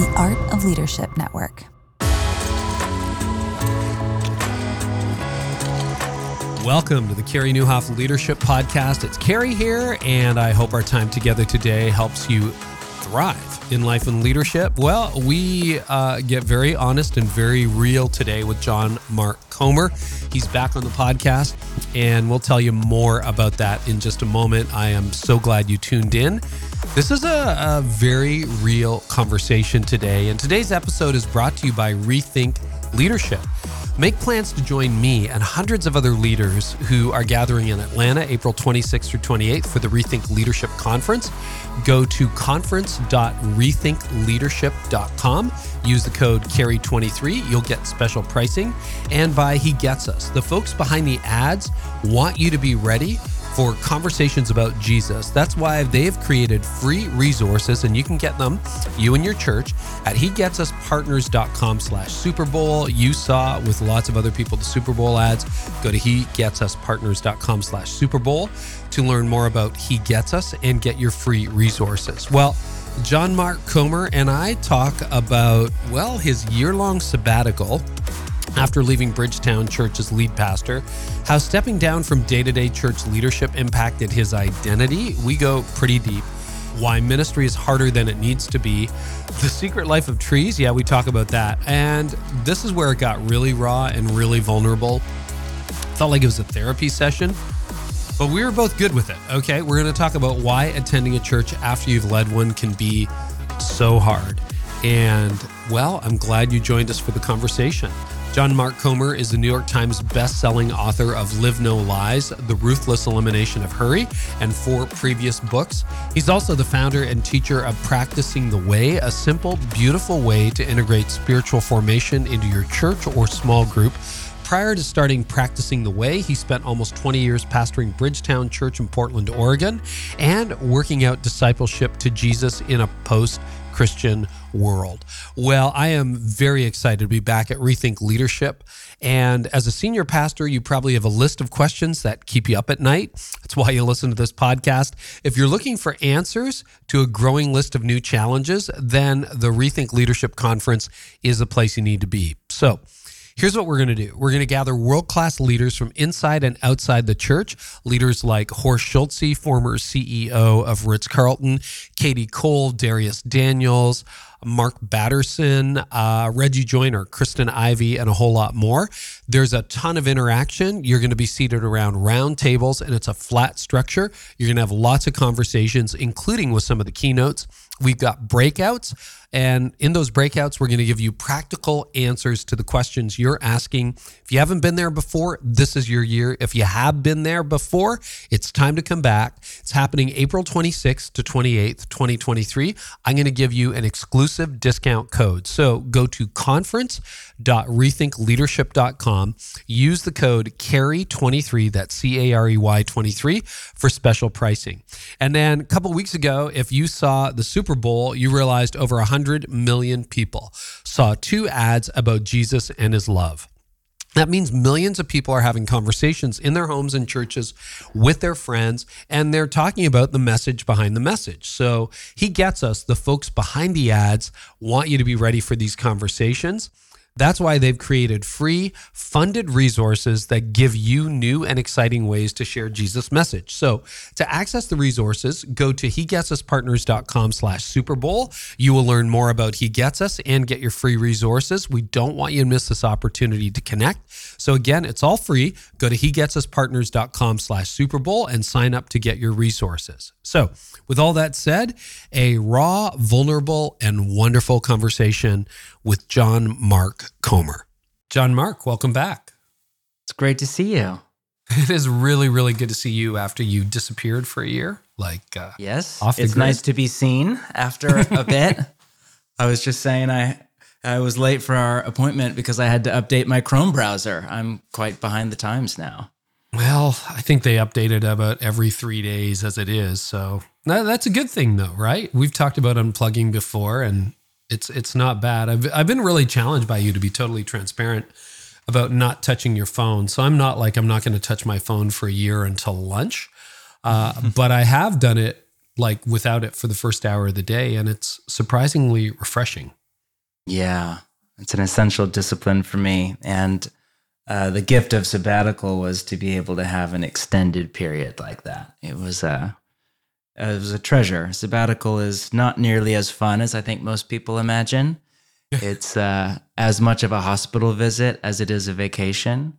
the Art of Leadership Network. Welcome to the Carey Nieuwhof Leadership Podcast. It's Carrie here, and I hope our time together today helps you thrive in life and leadership. Well, we uh, get very honest and very real today with John Mark Comer. He's back on the podcast, and we'll tell you more about that in just a moment. I am so glad you tuned in. This is a, a very real conversation today, and today's episode is brought to you by Rethink Leadership. Make plans to join me and hundreds of other leaders who are gathering in Atlanta April 26th through 28th for the Rethink Leadership Conference. Go to conference.rethinkleadership.com. Use the code CAREY23. You'll get special pricing. And by He Gets Us. The folks behind the ads want you to be ready for conversations about Jesus. That's why they've created free resources and you can get them, you and your church, at hegetsuspartners.com slash Super Bowl. You saw with lots of other people the Super Bowl ads. Go to hegetsuspartners.com slash Super Bowl to learn more about He Gets Us and get your free resources. Well, John Mark Comer and I talk about, well, his year long sabbatical after leaving Bridgetown Church as lead pastor, how stepping down from day to day church leadership impacted his identity. We go pretty deep. Why ministry is harder than it needs to be. The secret life of trees, yeah, we talk about that. And this is where it got really raw and really vulnerable. Felt like it was a therapy session, but we were both good with it. Okay, we're going to talk about why attending a church after you've led one can be so hard. And well, I'm glad you joined us for the conversation. John Mark Comer is the New York Times best-selling author of Live No Lies, The Ruthless Elimination of Hurry, and four previous books. He's also the founder and teacher of Practicing the Way, a simple, beautiful way to integrate spiritual formation into your church or small group. Prior to starting Practicing the Way, he spent almost 20 years pastoring Bridgetown Church in Portland, Oregon, and working out discipleship to Jesus in a post Christian world. Well, I am very excited to be back at Rethink Leadership. And as a senior pastor, you probably have a list of questions that keep you up at night. That's why you listen to this podcast. If you're looking for answers to a growing list of new challenges, then the Rethink Leadership Conference is the place you need to be. So, Here's what we're going to do. We're going to gather world class leaders from inside and outside the church. Leaders like Horst Schulze, former CEO of Ritz Carlton, Katie Cole, Dharius Daniels, Mark Batterson, uh, Reggie Joiner, Kristen Ivy, and a whole lot more. There's a ton of interaction. You're going to be seated around round tables, and it's a flat structure. You're going to have lots of conversations, including with some of the keynotes. We've got breakouts. And in those breakouts, we're going to give you practical answers to the questions you're asking. If you haven't been there before, this is your year. If you have been there before, it's time to come back. It's happening April 26th to 28th, 2023. I'm going to give you an exclusive discount code. So go to conference.rethinkleadership.com. Use the code CAREY23, that's C A R E Y 23, for special pricing. And then a couple weeks ago, if you saw the Super Bowl, you realized over 100 100 million people saw two ads about Jesus and his love. That means millions of people are having conversations in their homes and churches with their friends, and they're talking about the message behind the message. So he gets us. The folks behind the ads want you to be ready for these conversations. That's why they've created free, funded resources that give you new and exciting ways to share Jesus' message. So to access the resources, go to hegetsuspartners.com slash Super Bowl. You will learn more about He Gets Us and get your free resources. We don't want you to miss this opportunity to connect. So again, it's all free. Go to hegetsuspartners.com slash Super Bowl and sign up to get your resources. So with all that said, a raw, vulnerable, and wonderful conversation with John Mark Comer. John Mark, welcome back. It's great to see you. It is really, really good to see you after you disappeared for a year. Like, uh, yes, it's grid. nice to be seen after a bit. I was just saying I I was late for our appointment because I had to update my Chrome browser. I'm quite behind the times now. Well, I think they update it about every three days as it is. So that's a good thing, though, right? We've talked about unplugging before, and it's it's not bad. I've I've been really challenged by you to be totally transparent about not touching your phone. So I'm not like I'm not going to touch my phone for a year until lunch, uh, but I have done it like without it for the first hour of the day, and it's surprisingly refreshing. Yeah, it's an essential discipline for me. And uh, the gift of sabbatical was to be able to have an extended period like that. It was a it was a treasure. Sabbatical is not nearly as fun as I think most people imagine. it's uh, as much of a hospital visit as it is a vacation,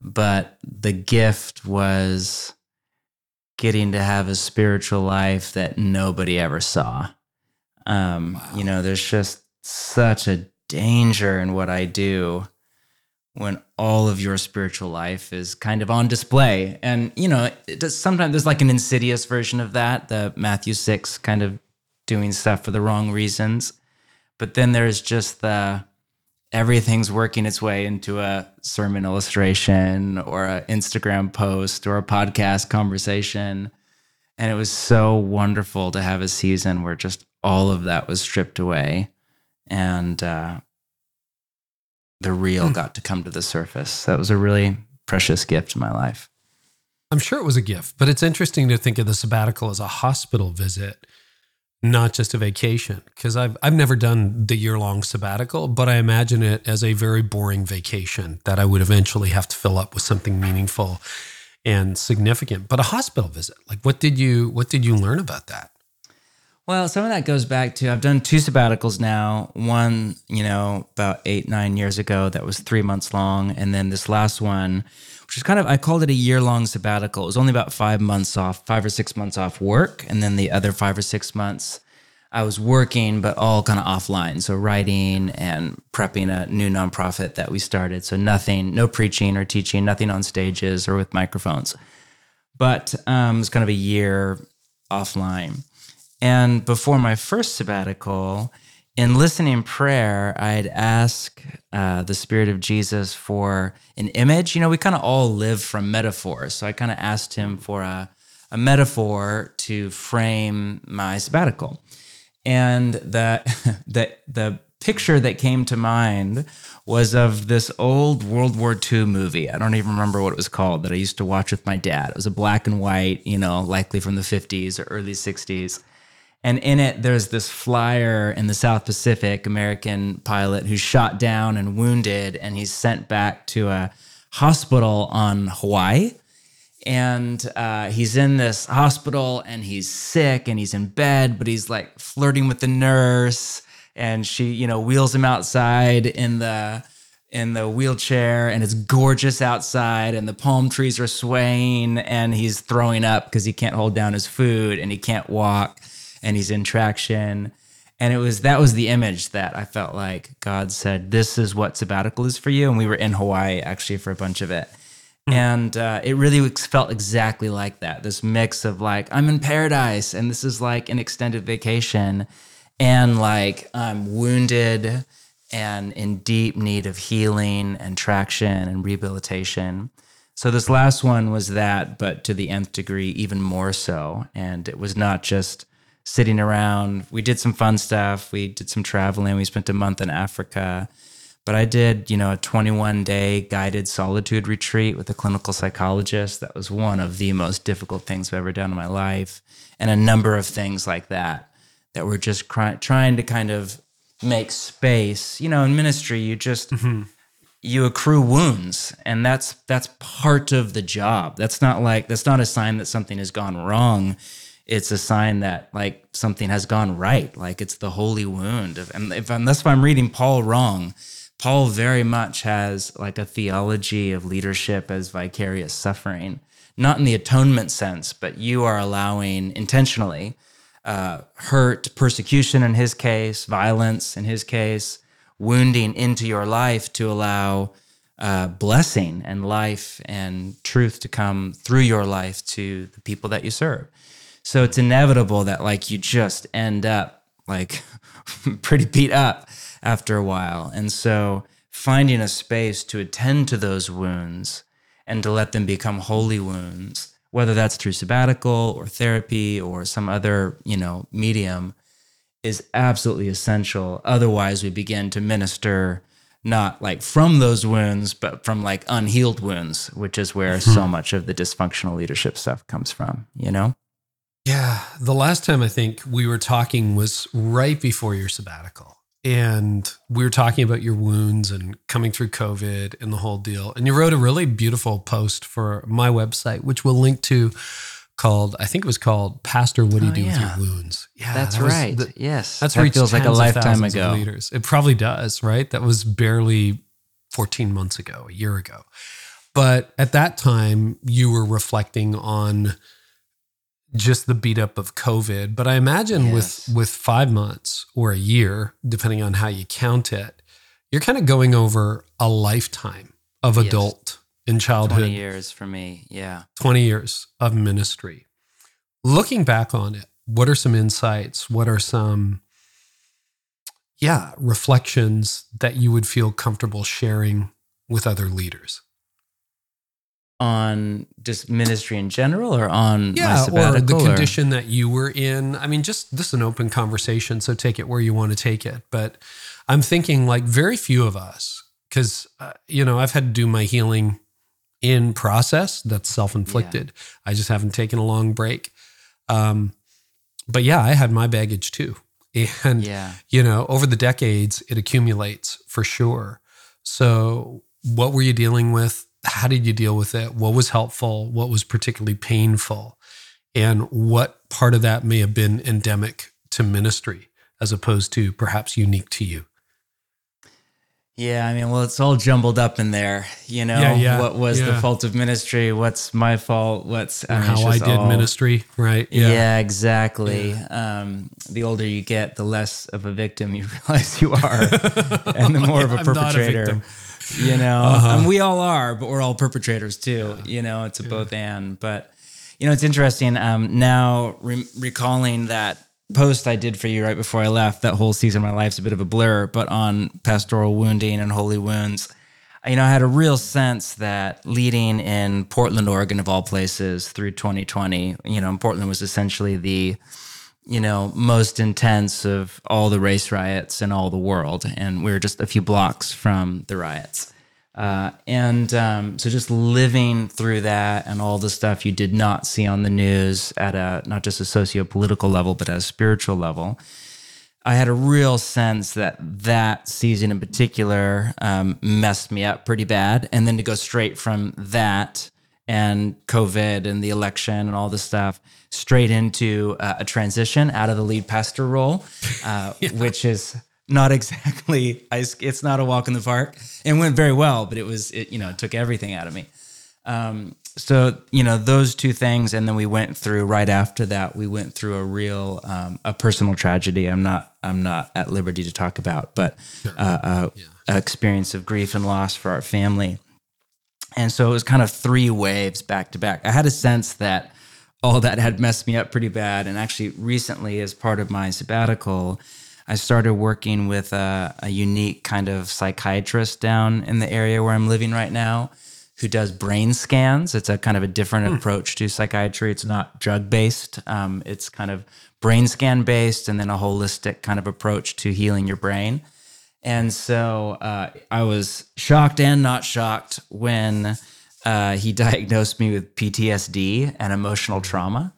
but the gift was getting to have a spiritual life that nobody ever saw. Um, wow. You know, there's just such a danger in what I do when all of your spiritual life is kind of on display. And, you know, does, sometimes there's like an insidious version of that, the Matthew 6 kind of doing stuff for the wrong reasons. But then there's just the everything's working its way into a sermon illustration or an Instagram post or a podcast conversation. And it was so wonderful to have a season where just all of that was stripped away. And, uh, the real mm. got to come to the surface. That was a really precious gift in my life. I'm sure it was a gift, but it's interesting to think of the sabbatical as a hospital visit, not just a vacation. Because I've I've never done the year long sabbatical, but I imagine it as a very boring vacation that I would eventually have to fill up with something meaningful and significant. But a hospital visit, like what did you what did you learn about that? Well, some of that goes back to I've done two sabbaticals now. One, you know, about eight, nine years ago, that was three months long. And then this last one, which is kind of, I called it a year long sabbatical. It was only about five months off, five or six months off work. And then the other five or six months, I was working, but all kind of offline. So writing and prepping a new nonprofit that we started. So nothing, no preaching or teaching, nothing on stages or with microphones. But um, it was kind of a year offline. And before my first sabbatical, in listening prayer, I'd ask uh, the Spirit of Jesus for an image. You know, we kind of all live from metaphors. So I kind of asked him for a, a metaphor to frame my sabbatical. And the, the, the picture that came to mind was of this old World War II movie. I don't even remember what it was called that I used to watch with my dad. It was a black and white, you know, likely from the 50s or early 60s. And in it, there's this flyer in the South Pacific, American pilot who's shot down and wounded, and he's sent back to a hospital on Hawaii. And uh, he's in this hospital and he's sick and he's in bed, but he's like flirting with the nurse. And she, you know, wheels him outside in the in the wheelchair and it's gorgeous outside and the palm trees are swaying and he's throwing up because he can't hold down his food and he can't walk and he's in traction. And it was that was the image that I felt like God said, "This is what sabbatical is for you." And we were in Hawaii actually for a bunch of it, mm. and uh, it really felt exactly like that. This mix of like I'm in paradise, and this is like an extended vacation, and like I'm wounded and in deep need of healing and traction and rehabilitation. So this last one was that, but to the nth degree, even more so. And it was not just sitting around. We did some fun stuff. We did some traveling. We spent a month in Africa. But I did, you know, a 21 day guided solitude retreat with a clinical psychologist. That was one of the most difficult things I've ever done in my life. And a number of things like that that were just cry- trying to kind of make space. You know, in ministry, you just. Mm-hmm you accrue wounds and that's that's part of the job that's not like that's not a sign that something has gone wrong it's a sign that like something has gone right. Like it's the holy wound. Of, and if unless I'm reading Paul wrong, Paul very much has like a theology of leadership as vicarious suffering, not in the atonement sense, but you are allowing intentionally uh, hurt, persecution in his case, violence in his case, wounding into your life to allow uh, blessing and life and truth to come through your life to the people that you serve. So it's inevitable that like you just end up like pretty beat up after a while. And so finding a space to attend to those wounds and to let them become holy wounds, whether that's through sabbatical or therapy or some other, you know, medium is absolutely essential. Otherwise, we begin to minister not like from those wounds, but from like unhealed wounds, which is where mm-hmm. so much of the dysfunctional leadership stuff comes from, you know? Yeah. The last time I think we were talking was right before your sabbatical. and we were talking about your wounds and coming through COVID and the whole deal. And you wrote a really beautiful post for my website, which we'll link to called, I think it was called Pastor, What Do You Oh, Do yeah. With Your Wounds? Yeah. That's that right. the- yes. that's that feels like a lifetime ago. Leaders. It probably does, right? That was barely 14 months ago, a year ago. But at that time, you were reflecting on just the beat up of COVID. But I imagine Yes. with with five months or a year, depending on how you count it, you're kind of going over a lifetime of Yes. adult and childhood 20 years for me. Yeah. 20 years of ministry. Looking back on it, what are some insights? What are some, yeah, reflections that you would feel comfortable sharing with other leaders? On just ministry in general or on my Yeah, or the condition that you were in. I mean, just this is an open conversation, so take it where you want to take it. But I'm thinking like very few of us, because, uh, you know, I've had to do my healing in process that's self inflicted. I just haven't taken a long break. Um, but yeah, I had my baggage too. And, yeah. you know, over the decades, it accumulates for sure. So, what were you dealing with? How did you deal with it? What was helpful? What was particularly painful? And what part of that may have been endemic to ministry as opposed to perhaps unique to you? Yeah, I mean, well, it's all jumbled up in there. You know, Yeah, yeah, what was the fault of ministry? What's my fault? What's I mean, How I did all- ministry, right? Yeah, exactly. Um, the older you get, the less of a victim you realize you are, and the more of a I'm not a perpetrator. You know, Uh-huh. and we all are, but we're all perpetrators too. You know, it's a both and. But you know, it's interesting. Um, now re- recalling that post I did for you right before I left, that whole season of my life's a bit of a blur. But on pastoral wounding and holy wounds, you know, I had a real sense that leading in Portland, Oregon, of all places, through 2020, you know, Portland was essentially the you know, most intense of all the race riots in all the world. And we were just a few blocks from the riots. Uh, and um, so just living through that and all the stuff you did not see on the news at a not just a socio-political level, but at a spiritual level. I had a real sense that that season in particular um, messed me up pretty bad. And then to go straight from that and COVID and the election and all this stuff straight into uh, a transition out of the lead pastor role, uh, which is not exactly, it's not a walk in the park. It went very well, but it was, it, you know, it took everything out of me. Um, so you know those two things, and then we went through right after that. We went through a real um, a personal tragedy. I'm not I'm not at liberty to talk about, but uh, uh, a experience of grief and loss for our family. And so it was kind of three waves back to back. I had a sense that all that had messed me up pretty bad. And actually, recently, as part of my sabbatical, I started working with a, a unique kind of psychiatrist down in the area where I'm living right now who does brain scans. It's a kind of a different approach to psychiatry. It's not drug based, um, it's kind of brain scan based and then a holistic kind of approach to healing your brain. And so uh, I was shocked and not shocked when uh, he diagnosed me with PTSD and emotional trauma.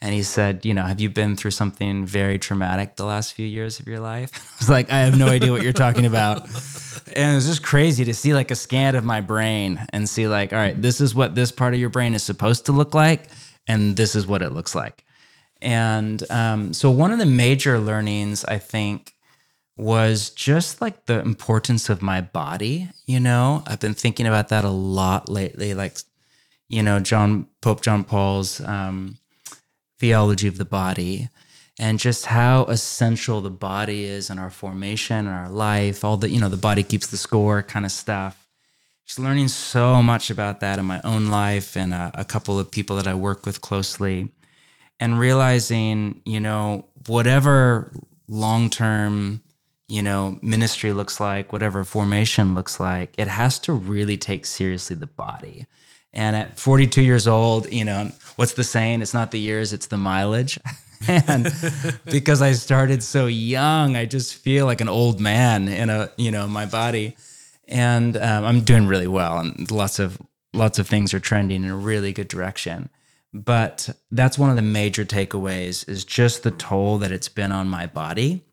And he said, You know, have you been through something very traumatic the last few years of your life? I was like, I have no idea what you're talking about. And it was just crazy to see like a scan of my brain and see, like, all right, this is what this part of your brain is supposed to look like. And this is what it looks like. And um, so, one of the major learnings, I think, was just like the importance of my body. You know, I've been thinking about that a lot lately. Like, you know, John Pope John Paul's um, theology of the body, and just how essential the body is in our formation and our life. All the you know, the body keeps the score kind of stuff. Just learning so much about that in my own life and a, a couple of people that I work with closely, and realizing, you know, whatever long term you know, ministry looks like, whatever formation looks like, it has to really take seriously the body. And at 42 years old, you know, what's the saying? It's not the years, it's the mileage. and because I started so young, I just feel like an old man in a, you know, my body. And um, I'm doing really well, and lots of lots of things are trending in a really good direction. But that's one of the major takeaways is just the toll that it's been on my body.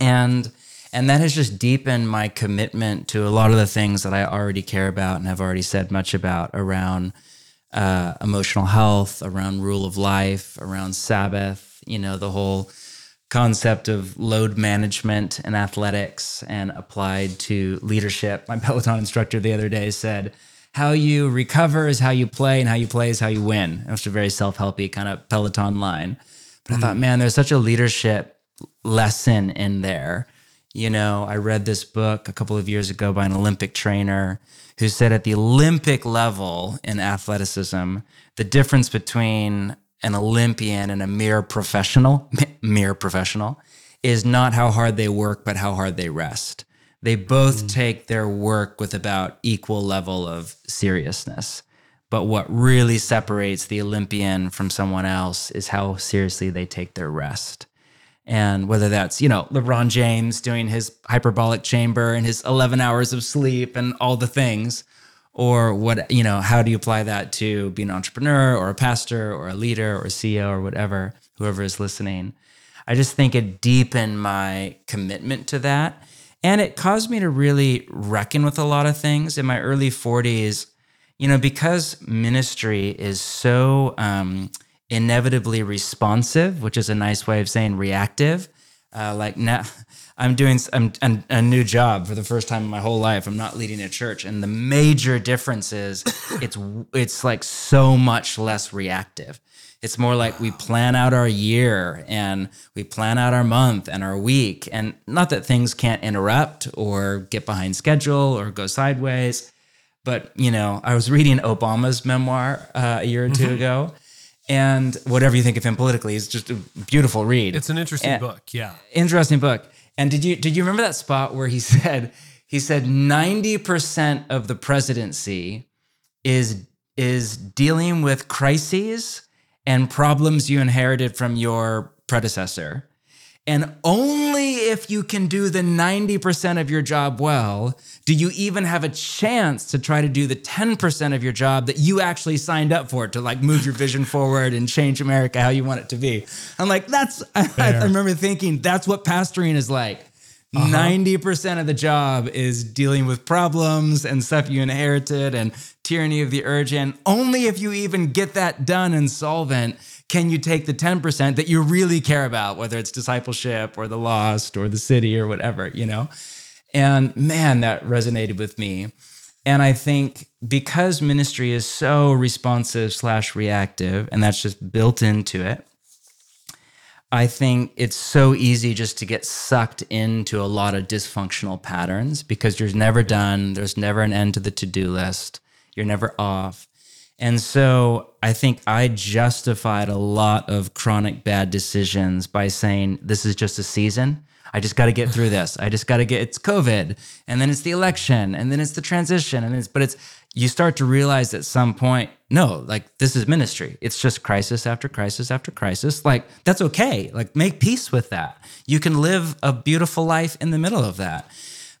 And And that has just deepened my commitment to a lot of the things that I already care about and have already said much about around uh, emotional health, around rule of life, around Sabbath, you know, the whole concept of load management and athletics and applied to leadership. My Peloton instructor the other day said, how you recover is how you play, and how you play is how you win. It was a very self helpy kind of Peloton line. But mm I thought, mm. man, there's such a leadership lesson in there. You know, I read this book a couple of years ago by an Olympic trainer who said at the Olympic level in athleticism, the difference between an Olympian and a mere professional, mere professional, is not how hard they work, but how hard they rest. They both mm. take their work with about equal level of seriousness. But what really separates the Olympian from someone else is how seriously they take their rest. And whether that's, you know, LeBron James doing his hyperbolic chamber and his 11 hours of sleep and all the things, or what, you know, how do you apply that to being an entrepreneur or a pastor or a leader or a CEO or whatever, whoever is listening. I just think it deepened my commitment to that. And it caused me to really reckon with a lot of things in my early 40s, you know, because ministry is so um, inevitably responsive, which is a nice way of saying reactive. Uh, like now, I'm doing I'm, I'm, a new job for the first time in my whole life. I'm not leading a church, and the major difference is it's it's like so much less reactive. It's more like we plan out our year and we plan out our month and our week, and not that things can't interrupt or get behind schedule or go sideways. But you know, I was reading Obama's memoir uh, a year or 2 mm-hmm. ago, and whatever you think of him politically is just a beautiful read. It's an interesting and, book, yeah. Interesting book. And did you did you remember that spot where he said he said 90% of the presidency is is dealing with crises and problems you inherited from your predecessor. And only if you can do the 90% of your job well do you even have a chance to try to do the 10% of your job that you actually signed up for to like move your vision forward and change America how you want it to be. I'm like, that's, I, I, remember thinking that's what pastoring is like. Uh-huh. 90% of the job is dealing with problems and stuff you inherited and tyranny of the urgent. Only if you even get that done and solvent can you take the 10% that you really care about, whether it's discipleship or the lost or the city or whatever, you know? And man, that resonated with me. And I think because ministry is so responsive slash reactive, and that's just built into it, I think it's so easy just to get sucked into a lot of dysfunctional patterns because you're never done. There's never an end to the to do list. You're never off. And so I think I justified a lot of chronic bad decisions by saying, this is just a season. I just got to get through this. I just got to get, it's COVID and then it's the election and then it's the transition. And it's, but it's, you start to realize at some point, no, like this is ministry. It's just crisis after crisis after crisis. Like that's okay. Like make peace with that. You can live a beautiful life in the middle of that.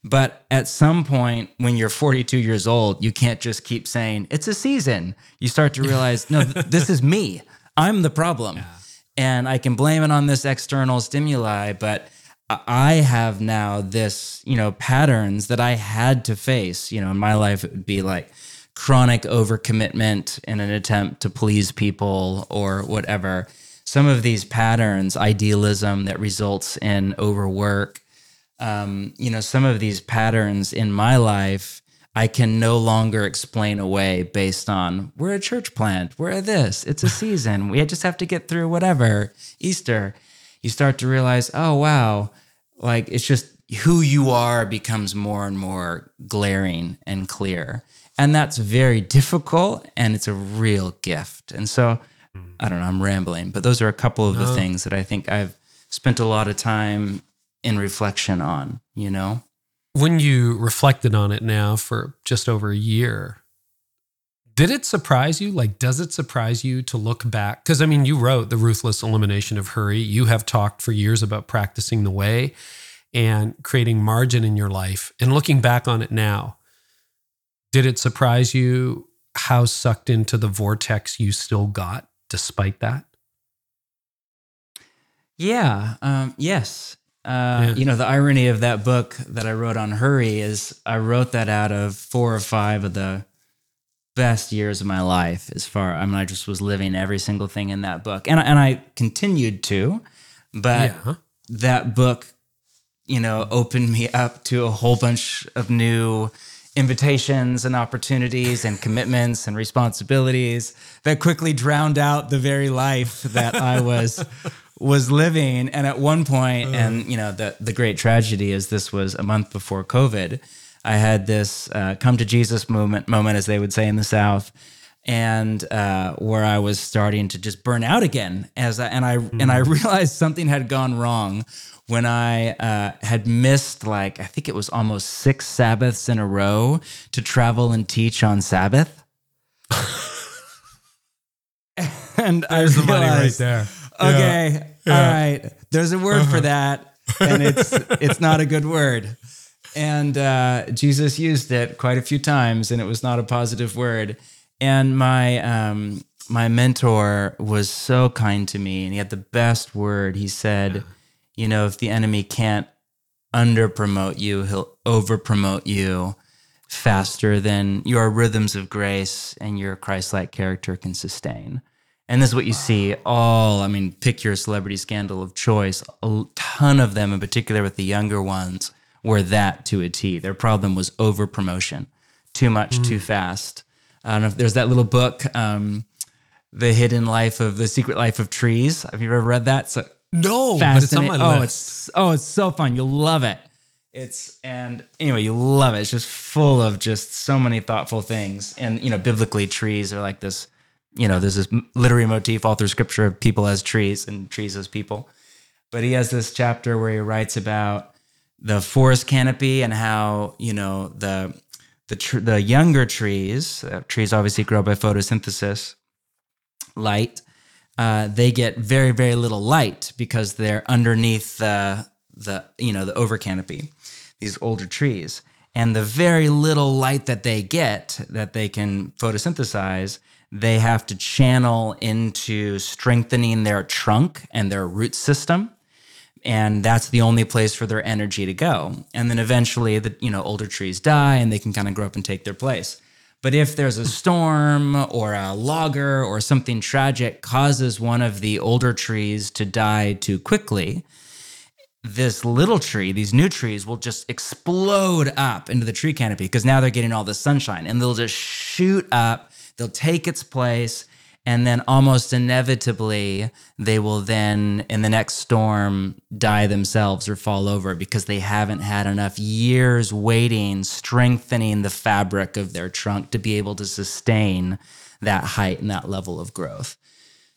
But at some point, when you're 42 years old, you can't just keep saying, it's a season. You start to realize, no, th- this is me. I'm the problem. Yeah. And I can blame it on this external stimuli, but I have now this, you know, patterns that I had to face. You know, in my life, it would be like chronic overcommitment in an attempt to please people or whatever. Some of these patterns, idealism that results in overwork, um, you know, some of these patterns in my life, I can no longer explain away based on we're a church plant, we're this, it's a season, we just have to get through whatever, Easter. You start to realize, oh, wow, like it's just who you are becomes more and more glaring and clear. And that's very difficult and it's a real gift. And so, I don't know, I'm rambling, but those are a couple of no. the things that I think I've spent a lot of time in reflection on, you know? When you reflected on it now for just over a year, did it surprise you? Like, does it surprise you to look back? Because I mean, you wrote The Ruthless Elimination of Hurry. You have talked for years about practicing the way and creating margin in your life. And looking back on it now, did it surprise you how sucked into the vortex you still got despite that? Yeah. Um, yes Uh, You know, the irony of that book that I wrote on hurry is I wrote that out of four or five of the best years of my life. As far, I mean, I just was living every single thing in that book, and and I continued to, but Yeah. that book, you know, opened me up to a whole bunch of new invitations and opportunities and commitments and responsibilities that quickly drowned out the very life that I was was living and at one point and you know the the great tragedy is this was a month before covid I had this uh, come to Jesus moment moment as they would say in the south and uh, where I was starting to just burn out again as I, and I and I realized something had gone wrong when I uh, had missed like I think it was almost six Sabbaths in a row to travel and teach on Sabbath. and I realized, there. Okay, all right. There's a word for that, and it's it's not a good word. And uh, Jesus used it quite a few times, and it was not a positive word. And my um, my mentor was so kind to me, and he had the best word. He said, "You know, if the enemy can't under promote you, he'll over promote you." faster than your rhythms of grace and your Christ-like character can sustain. And this is what you see all, I mean, pick your celebrity scandal of choice. A ton of them, in particular with the younger ones, were that to a T. Their problem was over promotion, too much, too fast. I don't know if there's that little book, um, The Hidden Life of the Secret Life of Trees. Have you ever read that? So No, but it's on my. Oh, list. it's oh, it's so fun. You'll love it. It's and anyway, you love it. It's just full of just so many thoughtful things. And you know, biblically, trees are like this. You know, there's this literary motif all through Scripture of people as trees and trees as people. But he has this chapter where he writes about the forest canopy and how you know the the tr- the younger trees. Uh, trees obviously grow by photosynthesis, light. Uh, they get very very little light because they're underneath the the you know the over canopy. These older trees and the very little light that they get that they can photosynthesize they have to channel into strengthening their trunk and their root system and that's the only place for their energy to go. And then eventually the you know older trees die and they can kind of grow up and take their place. But if there's a storm or a logger or something tragic causes one of the older trees to die too quickly this little tree, these new trees will just explode up into the tree canopy because now they're getting all the sunshine and they'll just shoot up, they'll take its place, and then almost inevitably they will then in the next storm die themselves or fall over because they haven't had enough years waiting, strengthening the fabric of their trunk to be able to sustain that height and that level of growth.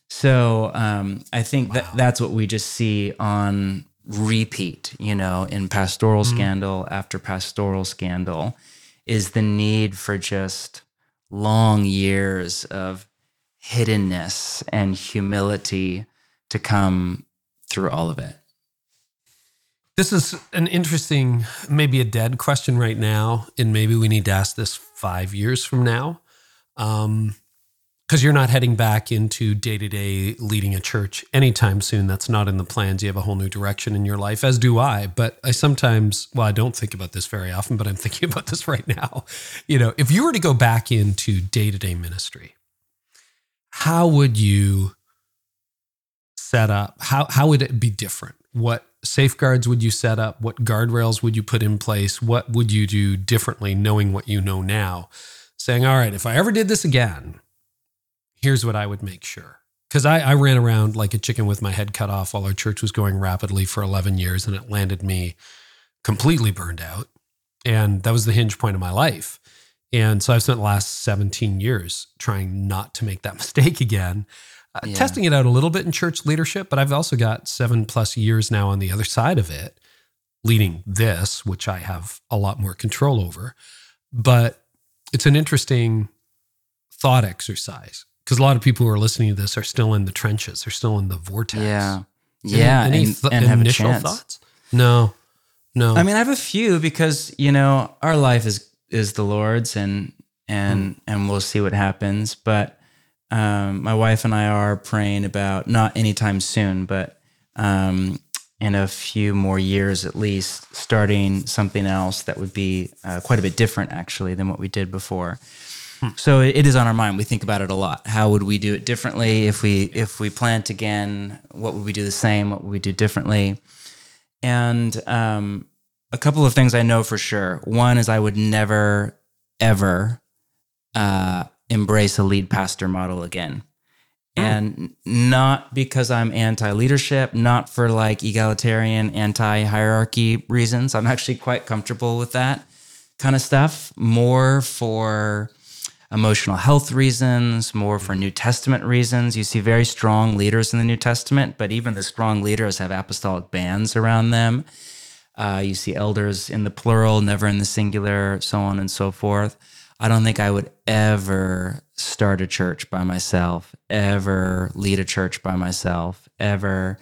So um, I think that that's what we just see on repeat, you know, in pastoral scandal after pastoral scandal, is the need for just long years of hiddenness and humility to come through all of it. This is an interesting, maybe a dead question right now, and maybe we need to ask this five years from now, um, because you're not heading back into day to day leading a church anytime soon. That's not in the plans. You have a whole new direction in your life, as do I. But I sometimes, well, I don't think about this very often, but I'm thinking about this right now. You know, if you were to go back into day to day ministry, how would you set up? How how would it be different? What safeguards would you set up? What guardrails would you put in place? What would you do differently knowing what you know now? Saying, all right, if I ever did this again, here's what I would make sure. Because I, I ran around like a chicken with my head cut off while our church was going rapidly for 11 years, and it landed me completely burned out. And that was the hinge point of my life. And so I've spent the last 17 years trying not to make that mistake again, uh, Yeah. testing it out a little bit in church leadership. But I've also got seven plus years now on the other side of it, leading this, which I have a lot more control over. But it's an interesting thought exercise because a lot of people who are listening to this are still in the trenches, they're still in the vortex. Yeah. Any- Yeah. Any, and, th- and initial thoughts? No, no. I mean, I have a few because you know our life is is the Lord's, and and and we'll see what happens. But um, my wife and I are praying about not anytime soon, but um, in a few more years at least, starting something else that would be uh, quite a bit different actually than what we did before. So it is on our mind. We think about it a lot. How would we do it differently if we if we plant again? What would we do the same? What would we do differently? And um, a couple of things I know for sure. One is I would never ever uh, embrace a lead pastor model again. And not because I'm anti leadership, not for like egalitarian, anti hierarchy reasons. I'm actually quite comfortable with that kind of stuff, more for emotional health reasons, more for New Testament reasons. You see very strong leaders in the New Testament, but even the strong leaders have apostolic bands around them. Uh, you see elders in the plural, never in the singular, so on and so forth. I don't think I would ever start a church by myself, ever lead a church by myself, ever.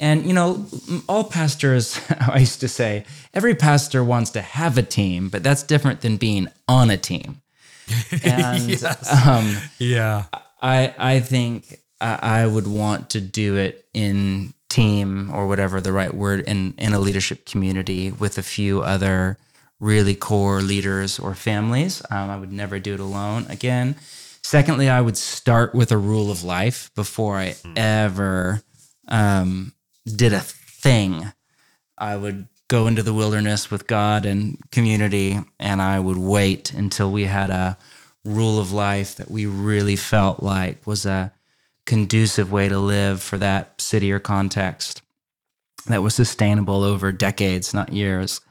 And, you know, all pastors, I used to say, every pastor wants to have a team, but that's different than being on a team. And Yes. um, Yeah. I I think I, I would want to do it in team or whatever the right word in in a leadership community with a few other really core leaders or families. Um, I would never do it alone again. Secondly, I would start with a rule of life before I ever um, did a thing. I would go into the wilderness with God and community, and I would wait until we had a rule of life that we really felt like was a conducive way to live for that city or context that was sustainable over decades, not years.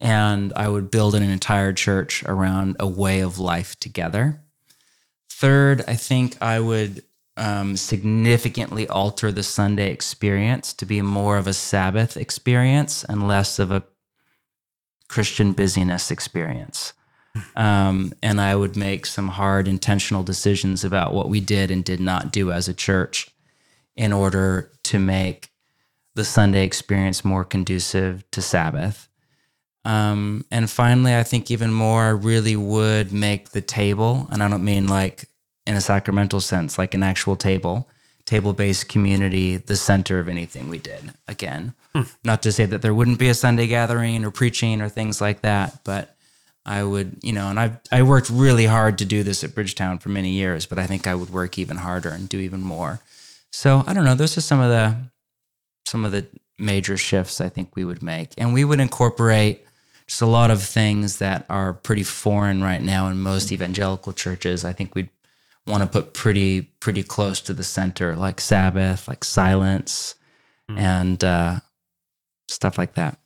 And I would build an entire church around a way of life together. Third, I think I would um, significantly alter the Sunday experience to be more of a Sabbath experience and less of a Christian busyness experience. Um, and I would make some hard intentional decisions about what we did and did not do as a church in order to make the Sunday experience more conducive to Sabbath. Um, and finally, I think even more, I really would make the table, and I don't mean like in a sacramental sense, like an actual table, table based community, the center of anything we did. Again, hmm. not to say that there wouldn't be a Sunday gathering or preaching or things like that, but I would, you know, and I've I worked really hard to do this at Bridgetown for many years, but I think I would work even harder and do even more. So I don't know. Those are some of the some of the major shifts I think we would make, and we would incorporate just a lot of things that are pretty foreign right now in most evangelical churches. I think we'd want to put pretty pretty close to the center, like Sabbath, like silence, and uh, stuff like that.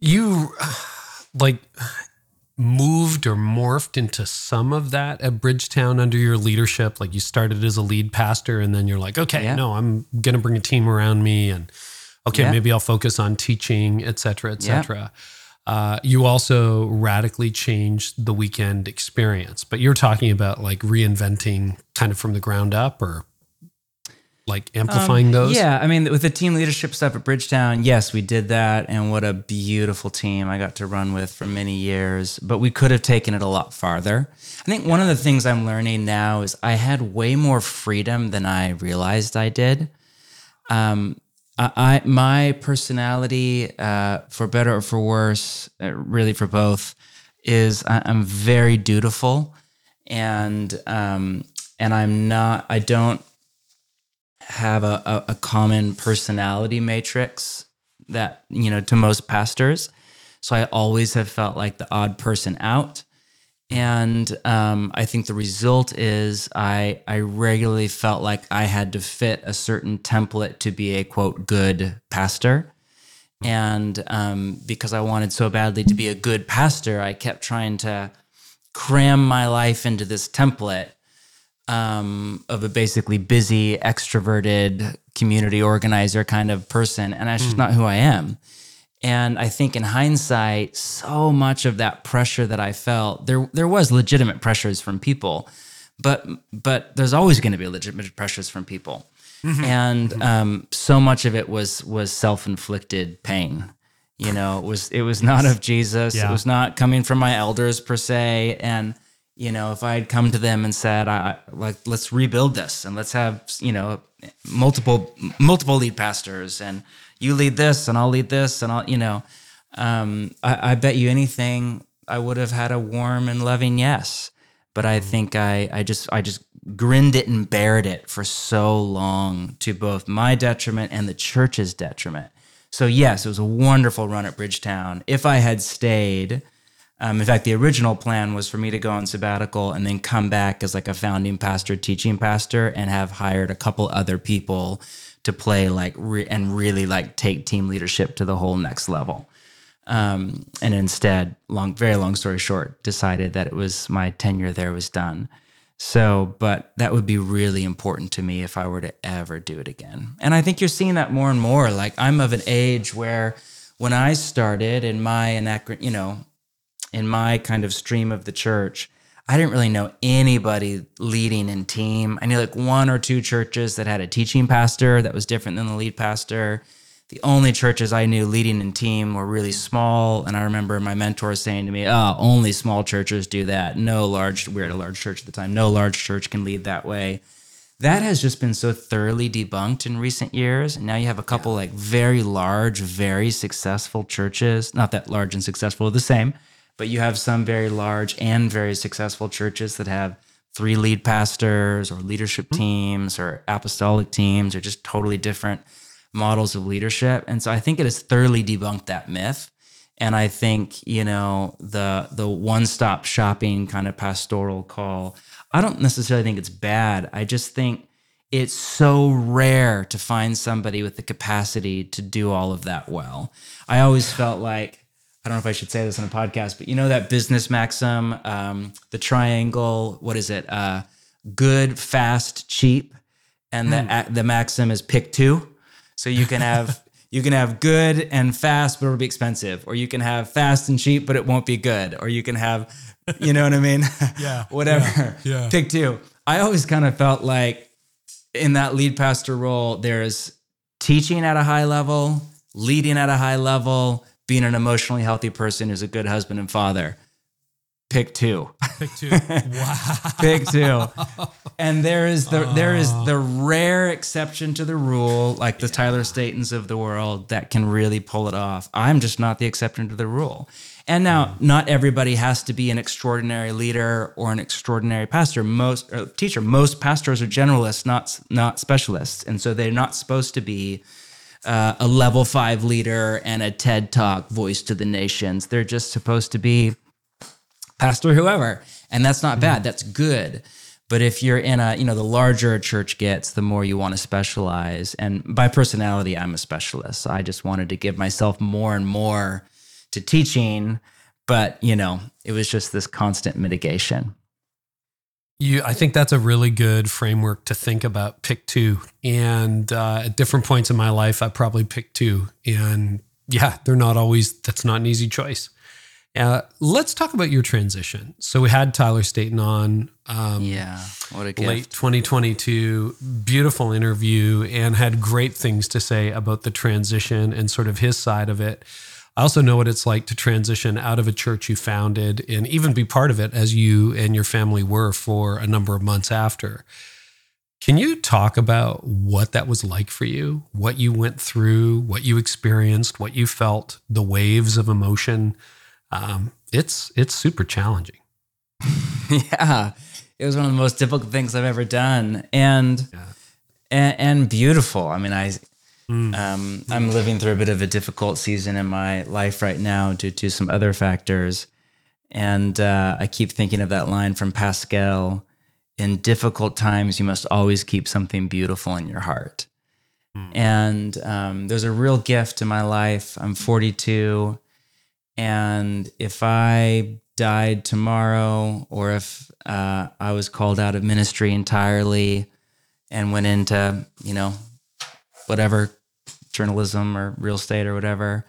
You like moved or morphed into some of that at Bridgetown under your leadership. Like you started as a lead pastor and then you're like, okay, Yeah. no, I'm going to bring a team around me and okay, Yeah. maybe I'll focus on teaching, et cetera, et Yeah. Uh, you also radically changed the weekend experience, but you're talking about like reinventing kind of from the ground up or like amplifying those. Um, Yeah, I mean, with the team leadership stuff at Bridgetown, yes, we did that, and what a beautiful team I got to run with for many years. But we could have taken it a lot farther. I think one of the things I'm learning now is I had way more freedom than I realized I did. Um, I, I my personality, uh, for better or for worse, uh, really for both, is I, I'm very dutiful, and um, and I'm not. I don't have a, a, a common personality matrix that you know to most pastors so i always have felt like the odd person out and um, i think the result is i i regularly felt like i had to fit a certain template to be a quote good pastor and um, because i wanted so badly to be a good pastor i kept trying to cram my life into this template um, of a basically busy, extroverted community organizer kind of person. And that's just not who I am. And I think in hindsight, so much of that pressure that I felt, there there was legitimate pressures from people, but but there's always going to be legitimate pressures from people. And um, so much of it was was self-inflicted pain. You know, it was it was not of Jesus. Yeah. It was not coming from my elders per se. And you know, if I had come to them and said, I, I- like, let's rebuild this and let's have, you know, multiple, multiple lead pastors and, you lead this and I'll lead this and I'll, you know, um, I, I bet you anything I would have had a warm and loving yes. But I think I, I just, I just grinned it and bared it for so long to both my detriment and the church's detriment. So yes, it was a wonderful run at Bridgetown. If I had stayed, um, in fact, the original plan was for me to go on sabbatical and then come back as like a founding pastor, teaching pastor, and have hired a couple other people to play like re- and really like take team leadership to the whole next level. Um, and instead, long, very long story short, decided that it was my tenure there was done. So, but that would be really important to me if I were to ever do it again. And I think you're seeing that more and more. Like I'm of an age where when I started in my anachron, you know, in my kind of stream of the church, I didn't really know anybody leading in team. I knew like one or two churches that had a teaching pastor that was different than the lead pastor. The only churches I knew leading in team were really small. And I remember my mentor saying to me, Oh, only small churches do that. No large, we're at a large church at the time, no large church can lead that way. That has just been so thoroughly debunked in recent years. And now you have a couple yeah. like very large, very successful churches, not that large and successful, the same, but you have some very large and very successful churches that have three lead pastors or leadership mm-hmm. teams or apostolic teams or just totally different models of leadership. And so I think it has thoroughly debunked that myth. And I think, you know, the the one-stop shopping kind of pastoral call, I don't necessarily think it's bad. I just think it's so rare to find somebody with the capacity to do all of that well. I always felt like I don't know if I should say this on a podcast, but you know that business maxim, um, the triangle. What is it? Uh, good, fast, cheap, and the hmm. the maxim is pick two. So you can have you can have good and fast, but it'll be expensive, or you can have fast and cheap, but it won't be good, or you can have, you know what I mean? Yeah. Whatever. Yeah, yeah. Pick two. I always kind of felt like in that lead pastor role, there's teaching at a high level, leading at a high level, being an emotionally healthy person who's a good husband and father. Pick two. Pick two. Wow. Pick two. And there is the oh. there is the rare exception to the rule, like the yeah. Tyler Statons of the world, that can really pull it off. I'm just not the exception to the rule. And now, mm. not everybody has to be an extraordinary leader or an extraordinary pastor. Most teacher, most pastors are generalists, not not specialists, and so they're not supposed to be uh, a level five leader and a TED Talk voice to the nations. They're just supposed to be pastor whoever, and that's not bad. That's good. But if you're in a, you know, the larger a church gets, the more you want to specialize. And by personality, I'm a specialist. So I just wanted to give myself more and more to teaching. But, you know, it was just this constant mitigation. You, I think that's a really good framework to think about. Pick two, and uh, at different points in my life, I probably picked two, and yeah, they're not always. That's not an easy choice. Uh, let's talk about your transition. So we had Tyler Staton on. Um, yeah, what a gift. late 2022. Beautiful interview, and had great things to say about the transition and sort of his side of it. I also know what it's like to transition out of a church you founded and even be part of it as you and your family were for a number of months after. Can you talk about what that was like for you? What you went through, what you experienced, what you felt, the waves of emotion? Um, it's it's super challenging. yeah, it was one of the most difficult things I've ever done, and yeah. and, and beautiful. I mean, I Mm. Um, I'm living through a bit of a difficult season in my life right now due to some other factors. And uh, I keep thinking of that line from Pascal In difficult times, you must always keep something beautiful in your heart. Mm. And um, there's a real gift in my life. I'm 42. And if I died tomorrow, or if uh, I was called out of ministry entirely and went into, you know, whatever journalism or real estate or whatever,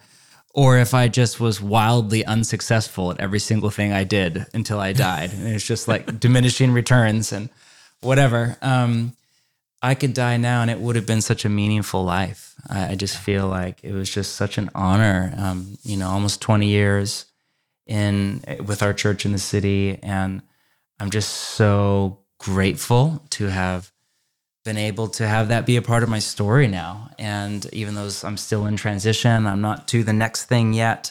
or if I just was wildly unsuccessful at every single thing I did until I died. and it's just like diminishing returns and whatever. Um, I could die now and it would have been such a meaningful life. I, I just feel like it was just such an honor. Um, you know, almost 20 years in with our church in the city. And I'm just so grateful to have been able to have that be a part of my story now. And even though I'm still in transition, I'm not to the next thing yet,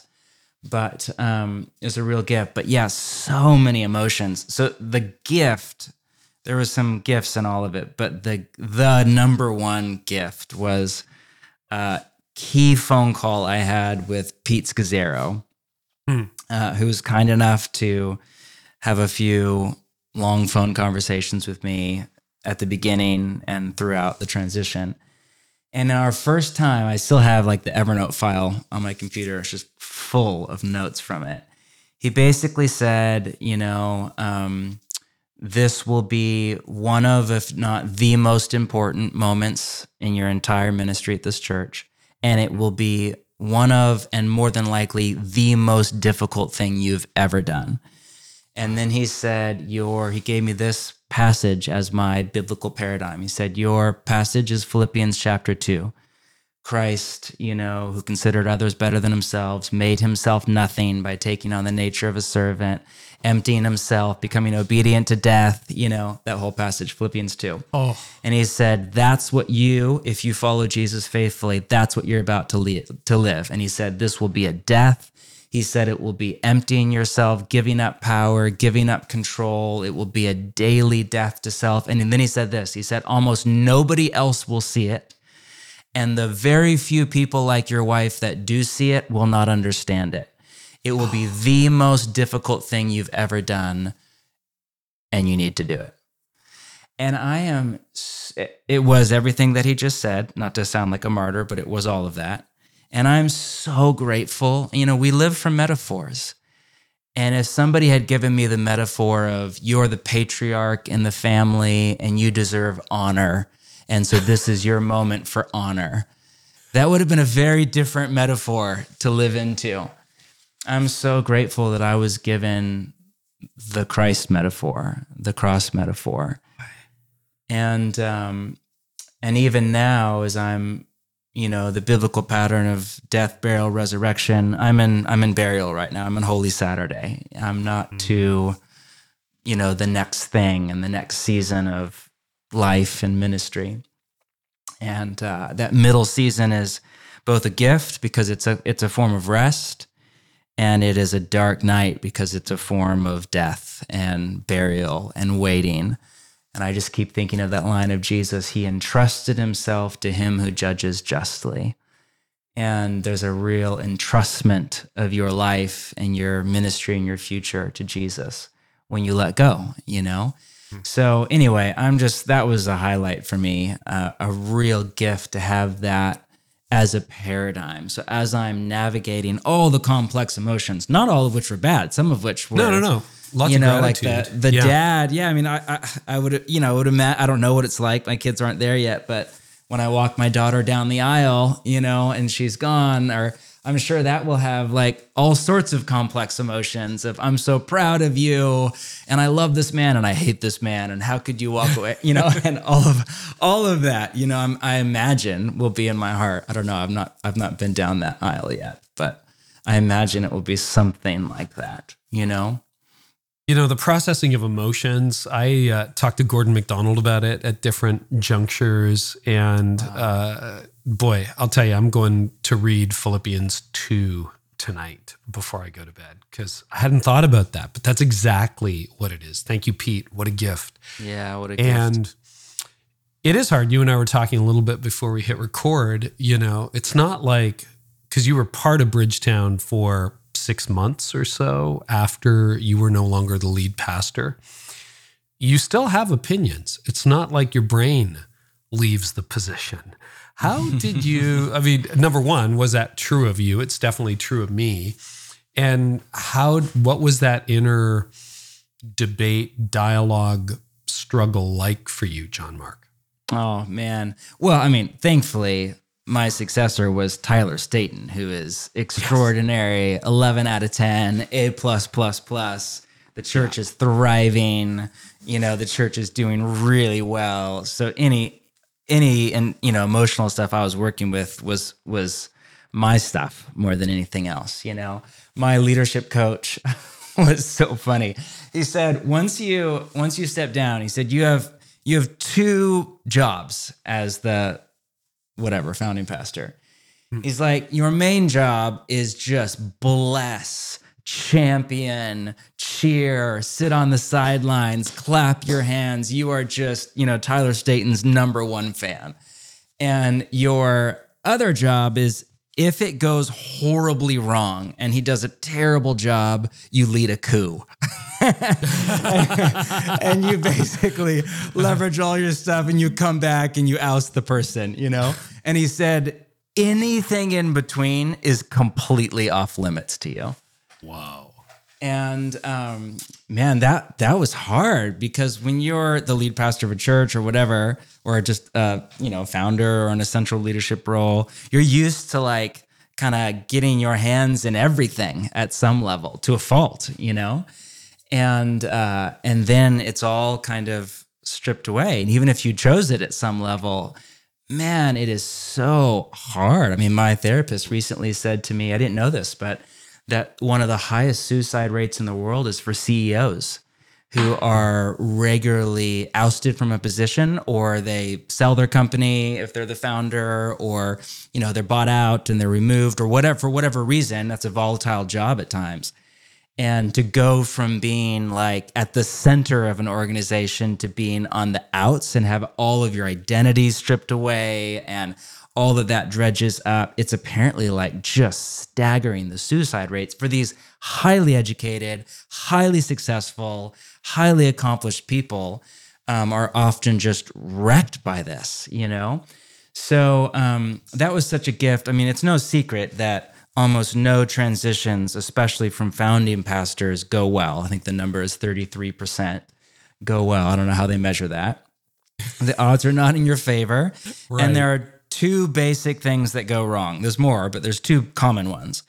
but um, it's a real gift. But yeah, so many emotions. So the gift, there was some gifts in all of it, but the the number one gift was a key phone call I had with Pete Scazzero, Hmm. uh, who was kind enough to have a few long phone conversations with me at the beginning and throughout the transition. And in our first time, I still have like the Evernote file on my computer. It's just full of notes from it. He basically said, you know, um, this will be one of, if not the most important moments in your entire ministry at this church. And it will be one of, and more than likely, the most difficult thing you've ever done. And then he said, Your, he gave me this passage as my biblical paradigm. He said, Your passage is Philippians chapter 2. Christ, you know, who considered others better than himself, made himself nothing by taking on the nature of a servant, emptying himself, becoming obedient to death, you know, that whole passage, Philippians 2. Oh, And he said, That's what you, if you follow Jesus faithfully, that's what you're about to, li- to live. And he said, This will be a death. He said, It will be emptying yourself, giving up power, giving up control. It will be a daily death to self. And then he said this He said, Almost nobody else will see it. And the very few people like your wife that do see it will not understand it. It will be the most difficult thing you've ever done, and you need to do it. And I am, it was everything that he just said, not to sound like a martyr, but it was all of that. And I'm so grateful. You know, we live from metaphors. And if somebody had given me the metaphor of you're the patriarch in the family and you deserve honor, and so this is your moment for honor, that would have been a very different metaphor to live into. I'm so grateful that I was given the Christ metaphor, the cross metaphor. And um, and even now, as I'm, you know, the biblical pattern of death, burial, resurrection, I'm in I'm in burial right now. I'm in Holy Saturday. I'm not to, you know, the next thing and the next season of life and ministry. And uh, that middle season is both a gift because it's a it's a form of rest, and it is a dark night because it's a form of death and burial and waiting. And I just keep thinking of that line of Jesus He entrusted Himself to Him who judges justly. And there's a real entrustment of your life and your ministry and your future to Jesus when you let go, you know? So, anyway, I'm just, that was a highlight for me, uh, a real gift to have that as a paradigm. So, as I'm navigating all the complex emotions, not all of which were bad, some of which were no, no, no. Lots you know, like the the Yeah. dad. Yeah, I mean, I I, I would you know would imagine. I don't know what it's like. My kids aren't there yet, but when I walk my daughter down the aisle, you know, and she's gone, or I'm sure that will have like all sorts of complex emotions of I'm so proud of you, and I love this man, and I hate this man, and how could you walk away, you know, and all of all of that, you know, I'm, I imagine will be in my heart. I don't know. I've not I've not been down that aisle yet, but I imagine it will be something like that, you know. You know, the processing of emotions, I uh, talked to Gordon MacDonald about it at different junctures. And uh, boy, I'll tell you, I'm going to read Philippians 2 tonight before I go to bed because I hadn't thought about that. But that's exactly what it is. Thank you, Pete. What a gift. Yeah, what a gift. And it is hard. You and I were talking a little bit before we hit record. You know, it's not like because you were part of Bridgetown for six months or so after you were no longer the lead pastor. You still have opinions. It's not like your brain leaves the position. How did you? I mean, number one, was that true of you? It's definitely true of me. And how? What was that inner debate, dialogue, struggle like for you, John Mark? Oh man. Well, I mean, thankfully, my successor was Tyler Staton, who is extraordinary, eleven out of ten, A plus plus plus. The church is thriving. You know, the church is doing really well. So any any and you know emotional stuff I was working with was was my stuff more than anything else. You know, my leadership coach was so funny. He said once you once you step down, he said you have you have two jobs as the whatever founding pastor. Hmm. He's like, your main job is just bless, champion, cheer, sit on the sidelines, clap your hands. You are just, you know, Tyler Staton's number one fan. And your other job is if it goes horribly wrong and he does a terrible job, you lead a coup. and you basically leverage all your stuff and you come back and you oust the person, you know? And he said, anything in between is completely off limits to you. Wow. And um, man, that that was hard because when you're the lead pastor of a church or whatever, or just a you know founder or in a central leadership role, you're used to like kind of getting your hands in everything at some level to a fault, you know, and uh, and then it's all kind of stripped away. And even if you chose it at some level, man, it is so hard. I mean, my therapist recently said to me, I didn't know this, but that one of the highest suicide rates in the world is for CEOs who are regularly ousted from a position or they sell their company if they're the founder or you know they're bought out and they're removed or whatever for whatever reason that's a volatile job at times. And to go from being like at the center of an organization to being on the outs and have all of your identities stripped away and all of that dredges up. It's apparently like just staggering the suicide rates for these highly educated, highly successful, highly accomplished people um, are often just wrecked by this, you know? So um, that was such a gift. I mean, it's no secret that almost no transitions, especially from founding pastors, go well. I think the number is 33% go well. I don't know how they measure that. The odds are not in your favor. Right. And there are two basic things that go wrong. There's more, but there's two common ones.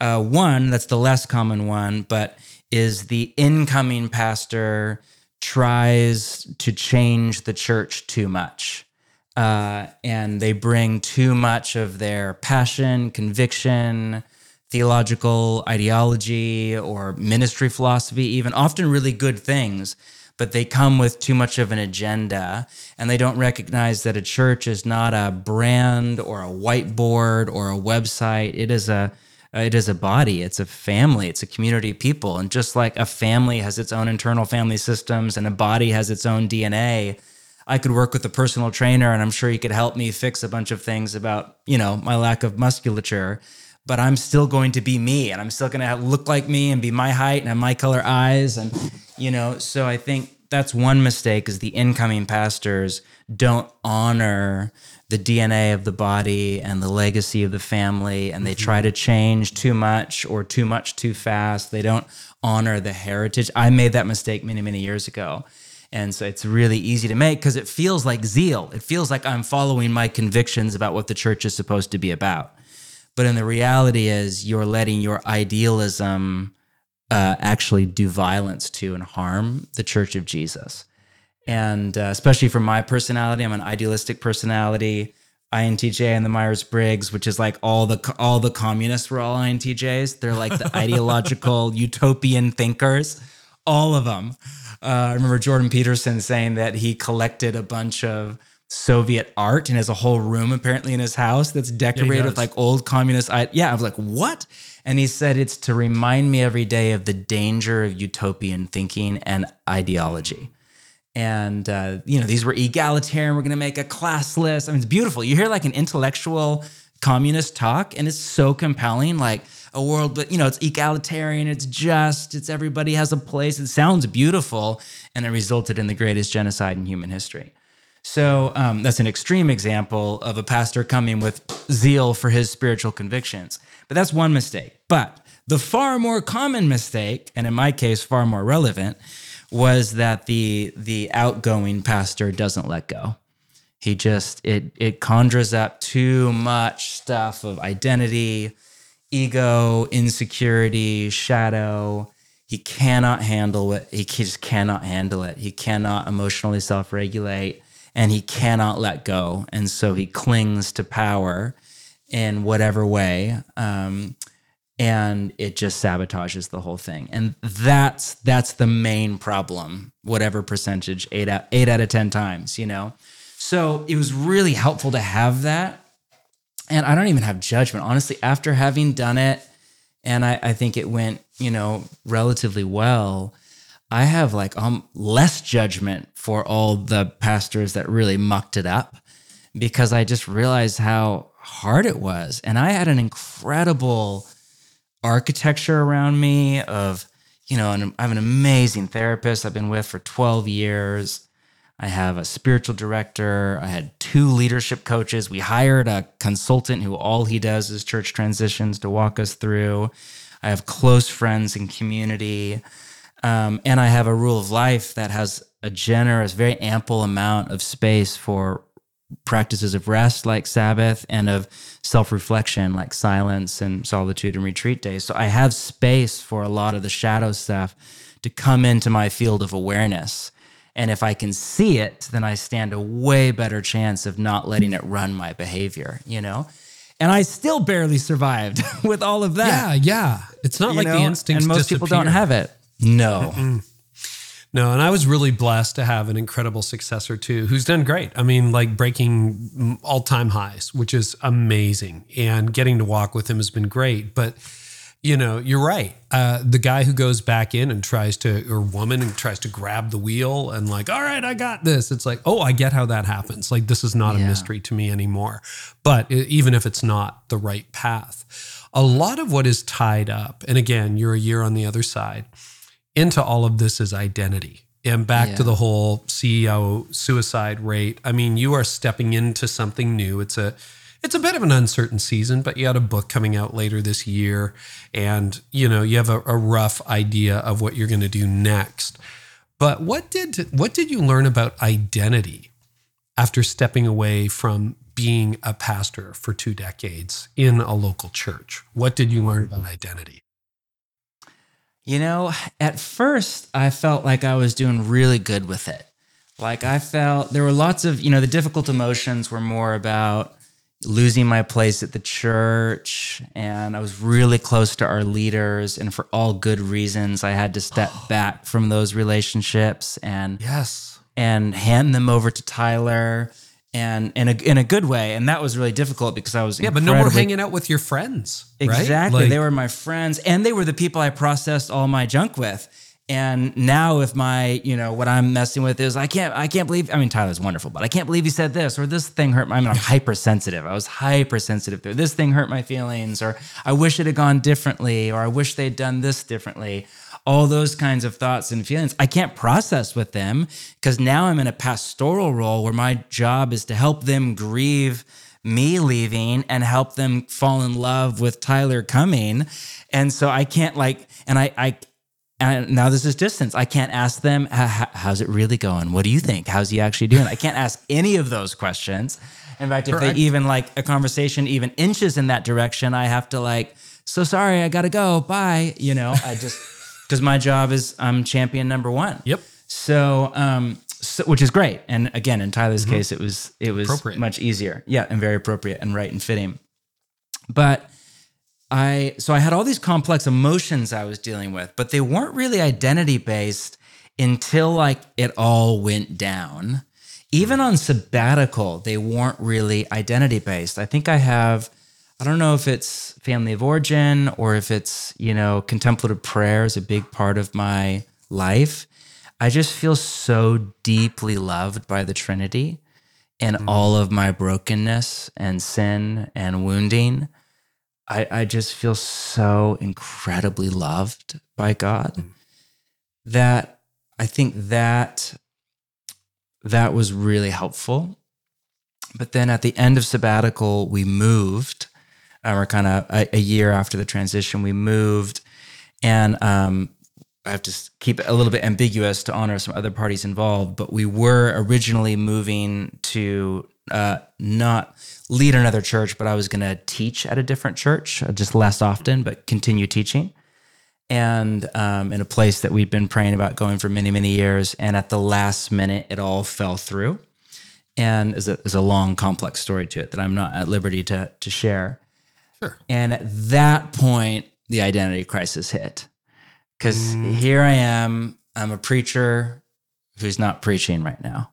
Uh, one that's the less common one, but is the incoming pastor tries to change the church too much. Uh, and they bring too much of their passion, conviction, theological ideology, or ministry philosophy, even often really good things but they come with too much of an agenda and they don't recognize that a church is not a brand or a whiteboard or a website. It is a it is a body, it's a family, it's a community of people. And just like a family has its own internal family systems and a body has its own DNA, I could work with a personal trainer and I'm sure he could help me fix a bunch of things about, you know, my lack of musculature but I'm still going to be me and I'm still going to look like me and be my height and have my color eyes and you know so I think that's one mistake is the incoming pastors don't honor the DNA of the body and the legacy of the family and they try to change too much or too much too fast. They don't honor the heritage. I made that mistake many many years ago and so it's really easy to make because it feels like zeal. It feels like I'm following my convictions about what the church is supposed to be about but in the reality is you're letting your idealism uh, actually do violence to and harm the Church of Jesus. And uh, especially for my personality, I'm an idealistic personality. INTJ and the Myers Briggs, which is like all the all the communists were all INTJs. They're like the ideological utopian thinkers, all of them. Uh, I remember Jordan Peterson saying that he collected a bunch of Soviet art and has a whole room apparently in his house that's decorated yeah, with like old communist. I, yeah, I was like, what? And he said it's to remind me every day of the danger of utopian thinking and ideology. And uh, you know, these were egalitarian. We're going to make a class list. I mean, it's beautiful. You hear like an intellectual communist talk, and it's so compelling. Like a world, but you know, it's egalitarian. It's just. It's everybody has a place. It sounds beautiful, and it resulted in the greatest genocide in human history. So um, that's an extreme example of a pastor coming with zeal for his spiritual convictions. But that's one mistake. But the far more common mistake, and in my case, far more relevant, was that the the outgoing pastor doesn't let go. He just it it conjures up too much stuff of identity, ego, insecurity, shadow. He cannot handle it. He just cannot handle it. He cannot emotionally self-regulate and he cannot let go. And so he clings to power in whatever way. Um, and it just sabotages the whole thing. And that's that's the main problem, whatever percentage, eight out eight out of ten times, you know. So it was really helpful to have that. And I don't even have judgment. Honestly, after having done it, and I, I think it went, you know, relatively well, I have like um less judgment for all the pastors that really mucked it up because I just realized how hard it was. And I had an incredible architecture around me of, you know, and I have an amazing therapist I've been with for 12 years. I have a spiritual director. I had two leadership coaches. We hired a consultant who all he does is church transitions to walk us through. I have close friends and community. Um, and I have a rule of life that has a generous, very ample amount of space for practices of rest like Sabbath and of self reflection like silence and solitude and retreat days. So I have space for a lot of the shadow stuff to come into my field of awareness. And if I can see it, then I stand a way better chance of not letting it run my behavior, you know? And I still barely survived with all of that. Yeah, yeah. It's not you like know? the instincts And most people don't have it. No. No, and I was really blessed to have an incredible successor too, who's done great. I mean, like breaking all time highs, which is amazing. And getting to walk with him has been great. But, you know, you're right. Uh, the guy who goes back in and tries to, or woman and tries to grab the wheel and, like, all right, I got this. It's like, oh, I get how that happens. Like, this is not a mystery to me anymore. But even if it's not the right path, a lot of what is tied up, and again, you're a year on the other side into all of this is identity. And back to the whole CEO suicide rate. I mean, you are stepping into something new. It's a it's a bit of an uncertain season, but you had a book coming out later this year and you know, you have a, a rough idea of what you're going to do next. But what did what did you learn about identity after stepping away from being a pastor for two decades in a local church? What did you learn about identity? You know, at first I felt like I was doing really good with it. Like I felt there were lots of, you know, the difficult emotions were more about losing my place at the church and I was really close to our leaders and for all good reasons I had to step back from those relationships and Yes. and hand them over to Tyler and in a in a good way and that was really difficult because I was Yeah, but no more hanging out with your friends. right? Exactly. Like- they were my friends and they were the people I processed all my junk with. And now if my, you know, what I'm messing with is I can't I can't believe I mean Tyler's wonderful, but I can't believe he said this or this thing hurt my I mean I'm hypersensitive. I was hypersensitive to this thing hurt my feelings or I wish it had gone differently or I wish they'd done this differently. All those kinds of thoughts and feelings I can't process with them because now I'm in a pastoral role where my job is to help them grieve me leaving and help them fall in love with Tyler coming. And so I can't like, and I, I, and now this is distance. I can't ask them, "H- h- how's it really going? What do you think? How's he actually doing? I can't ask any of those questions. In fact, if they even like a conversation even inches in that direction, I have to like, so sorry, I gotta go. Bye. You know, I just, because my job is I'm champion number one. Yep. So, um, so, which is great. And again, in Tyler's case, it was it was much easier. Yeah, and very appropriate and right and fitting. But I so I had all these complex emotions I was dealing with, but they weren't really identity based until like it all went down. Even on sabbatical, they weren't really identity based. I think I have I don't know if it's family of origin or if it's, you know, contemplative prayer is a big part of my life. I just feel so deeply loved by the Trinity and mm. all of my brokenness and sin and wounding. I, I just feel so incredibly loved by God mm. that I think that that was really helpful. But then at the end of sabbatical, we moved. Uh, we're kind of a, a year after the transition, we moved. And um, I have to keep it a little bit ambiguous to honor some other parties involved, but we were originally moving to uh, not lead another church, but I was going to teach at a different church, uh, just less often, but continue teaching. And um, in a place that we'd been praying about going for many, many years. And at the last minute, it all fell through. And there's a, there's a long, complex story to it that I'm not at liberty to, to share. Sure. And at that point, the identity crisis hit. Because mm. here I am, I'm a preacher who's not preaching right now.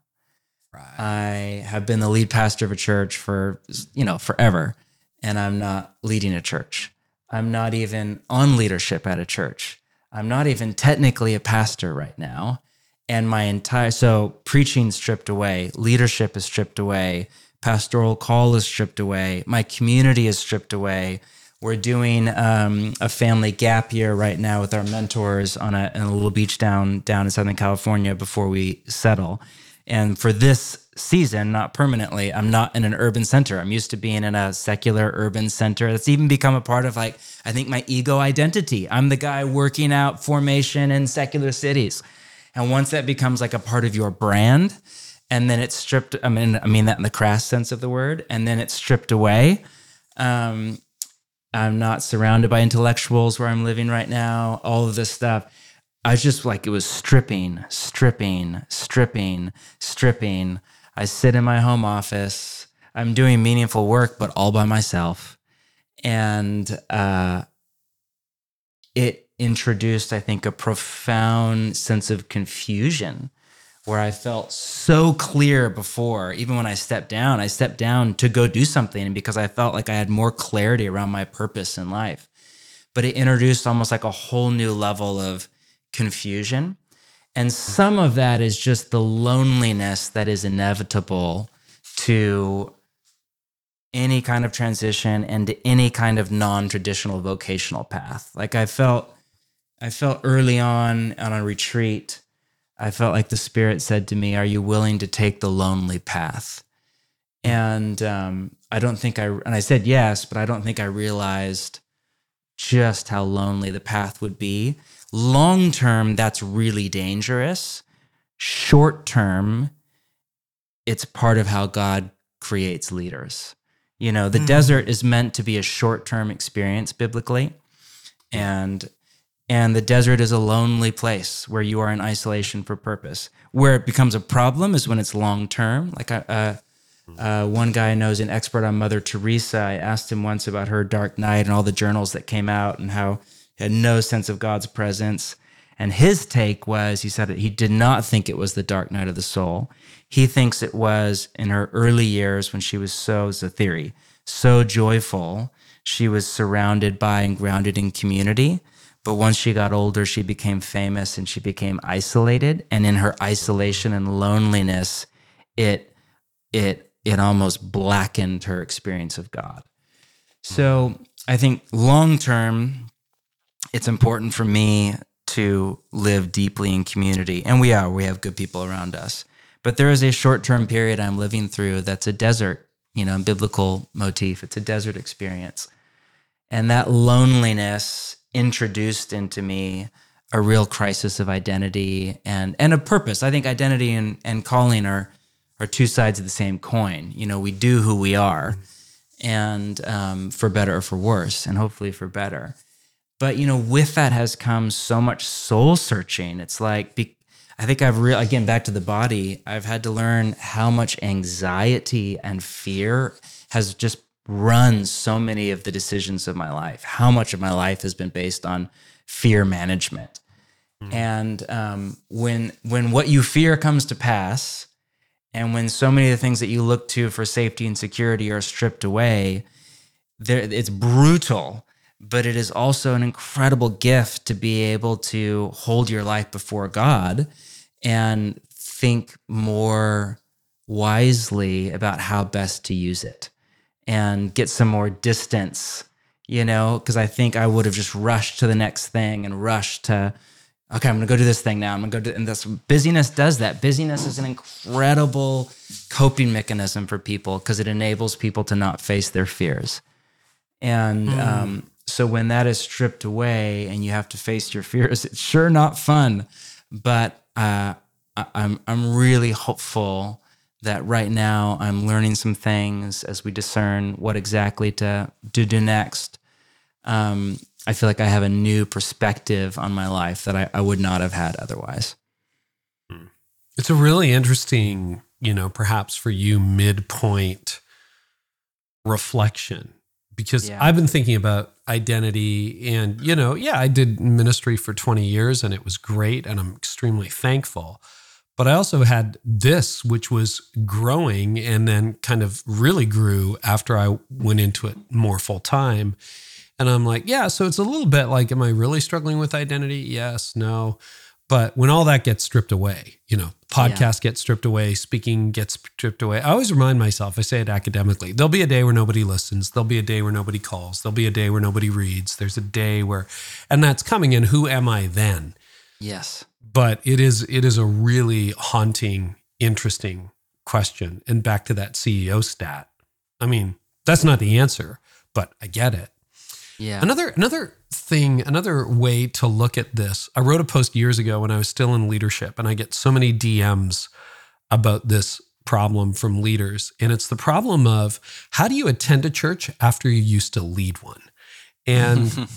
Right. I have been the lead pastor of a church for, you know, forever, and I'm not leading a church. I'm not even on leadership at a church. I'm not even technically a pastor right now. And my entire, so preaching stripped away, leadership is stripped away, pastoral call is stripped away, my community is stripped away. We're doing um, a family gap year right now with our mentors on a, a little beach down down in Southern California before we settle. And for this season, not permanently, I'm not in an urban center. I'm used to being in a secular urban center. That's even become a part of like, I think my ego identity. I'm the guy working out formation in secular cities. And once that becomes like a part of your brand, and then it's stripped, I mean, I mean that in the crass sense of the word, and then it's stripped away. Um, I'm not surrounded by intellectuals where I'm living right now, all of this stuff I was just like, it was stripping, stripping, stripping, stripping. I sit in my home office. I'm doing meaningful work, but all by myself. And uh, it introduced, I think, a profound sense of confusion where I felt so clear before. Even when I stepped down, I stepped down to go do something because I felt like I had more clarity around my purpose in life. But it introduced almost like a whole new level of confusion. And some of that is just the loneliness that is inevitable to any kind of transition and to any kind of non-traditional vocational path. Like I felt I felt early on on a retreat, I felt like the spirit said to me, "Are you willing to take the lonely path?" And um, I don't think I and I said yes, but I don't think I realized just how lonely the path would be Long term, that's really dangerous. Short term, it's part of how God creates leaders. You know, the mm-hmm. desert is meant to be a short term experience biblically. And and the desert is a lonely place where you are in isolation for purpose. Where it becomes a problem is when it's long term. Like uh, uh, one guy knows an expert on Mother Teresa. I asked him once about her dark night and all the journals that came out and how he had no sense of God's presence. And his take was he said that he did not think it was the dark night of the soul. He thinks it was in her early years when she was so, it's a theory, so joyful. She was surrounded by and grounded in community. But once she got older, she became famous and she became isolated. And in her isolation and loneliness, it, it, it almost blackened her experience of God. So I think long term, it's important for me to live deeply in community. And we are, we have good people around us. But there is a short term period I'm living through that's a desert, you know, biblical motif. It's a desert experience. And that loneliness introduced into me a real crisis of identity and, and a purpose. I think identity and, and calling are, are two sides of the same coin. You know, we do who we are, and um, for better or for worse, and hopefully for better. But you know, with that has come so much soul searching. It's like be, I think I've real again back to the body. I've had to learn how much anxiety and fear has just run so many of the decisions of my life. How much of my life has been based on fear management. Mm. And um, when when what you fear comes to pass, and when so many of the things that you look to for safety and security are stripped away, there it's brutal but it is also an incredible gift to be able to hold your life before God and think more wisely about how best to use it and get some more distance, you know, because I think I would have just rushed to the next thing and rushed to, okay, I'm gonna go do this thing now. I'm gonna go do, and this busyness does that. Busyness is an incredible coping mechanism for people because it enables people to not face their fears. And mm. um, so when that is stripped away and you have to face your fears, it's sure not fun. But uh, I'm I'm really hopeful that right now I'm learning some things as we discern what exactly to, to do next. Um, I feel like I have a new perspective on my life that I, I would not have had otherwise. Hmm. It's a really interesting, you know, perhaps for you midpoint reflection because Yeah. I've been thinking about identity and you know, yeah, I did ministry for 20 years and it was great and I'm extremely thankful. But I also had this which was growing and then kind of really grew after I went into it more full time. And I'm like, yeah, so it's a little bit like am I really struggling with identity? Yes, no. But when all that gets stripped away, you know, podcast gets stripped away, speaking gets stripped away. I always remind myself, I say it academically, there'll be a day where nobody listens. There'll be a day where nobody calls. There'll be a day where nobody reads. There's a day where, and that's coming. And who am I then? Yes. But it is, it is a really haunting, interesting question. And back to that CEO stat. I mean, that's not the answer, but I get it. Yeah. Another another thing, another way to look at this. I wrote a post years ago when I was still in leadership, and I get so many DMs about this problem from leaders. And it's the problem of how do you attend a church after you used to lead one? And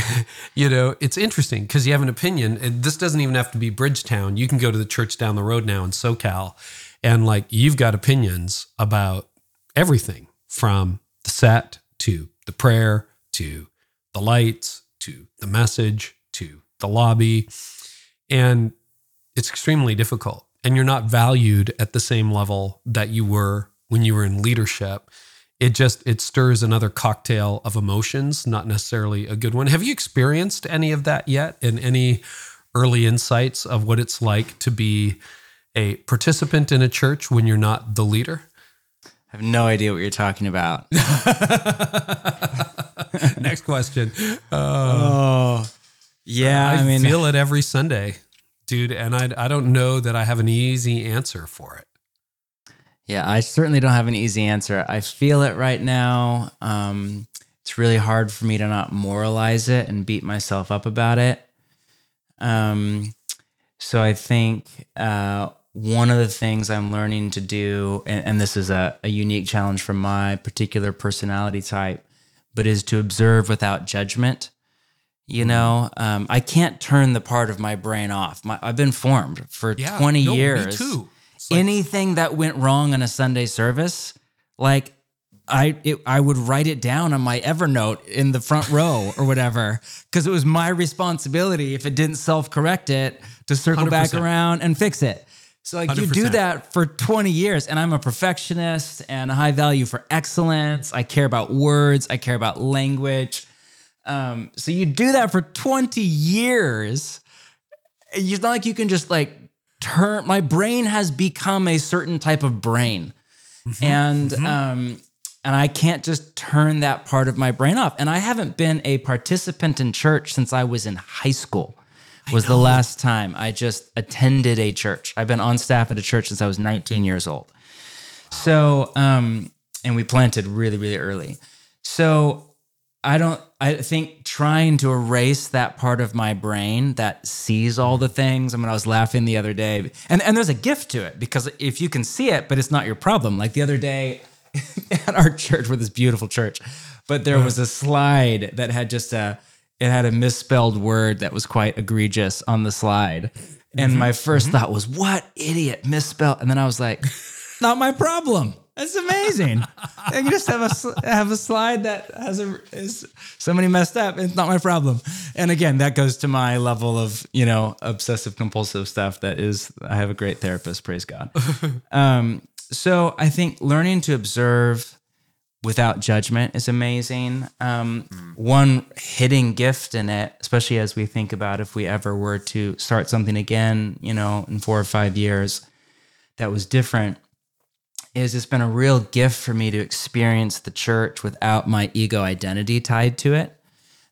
you know, it's interesting because you have an opinion. And this doesn't even have to be Bridgetown. You can go to the church down the road now in SoCal, and like you've got opinions about everything from the set to the prayer to the lights to the message to the lobby. And it's extremely difficult. And you're not valued at the same level that you were when you were in leadership. It just it stirs another cocktail of emotions, not necessarily a good one. Have you experienced any of that yet? And any early insights of what it's like to be a participant in a church when you're not the leader? I have no idea what you're talking about. Next question. Uh, oh. Yeah, I, I, mean feel it every Sunday, dude, and I I don't know that I have an easy answer for it. Yeah, I certainly don't have an easy answer. I feel it right now. Um, it's really hard for me to not moralize it and beat myself up about it. Um, so I think uh, one of the things I'm learning to do, and, and this is a, a unique challenge for my particular personality type, but is to observe without judgment. You know, um, I can't turn the part of my brain off. My, I've been formed for 20 no, years Me too. Like- anything that went wrong in a Sunday service, like I it, I would write it down on my Evernote in the front row or whatever because it was my responsibility if it didn't self correct it to circle back 100%. around and fix it. So like you do that for 20 years and I'm a perfectionist and a high value for excellence. I care about words, I care about language. Um, so you do that for 20 years. It's not like you can just like turn my brain has become a certain type of brain. And um and I can't just turn that part of my brain off. And I haven't been a participant in church since I was in high school. Was the last time I just attended a church. I've been on staff at a church since I was 19 years old. So, um, and we planted really, really early. So I don't, I think trying to erase that part of my brain that sees all the things. I mean, I was laughing the other day, and, and there's a gift to it because if you can see it, but it's not your problem. Like the other day at our church, with this beautiful church, but there was a slide that had just a, it had a misspelled word that was quite egregious on the slide. And mm-hmm. my 1st mm-hmm. thought was, what idiot misspelled? And then I was like, not my problem. That's amazing. I can just have a have a slide that has a is somebody messed up. It's not my problem. And again, that goes to my level of you know obsessive compulsive stuff. That is, I have a great therapist. Praise God. um, so I think learning to observe without judgment is amazing. Um, One hidden gift in it, especially as we think about if we ever were to start something again, you know, in four or five years, that was different is it's been a real gift for me to experience the church without my ego identity tied to it,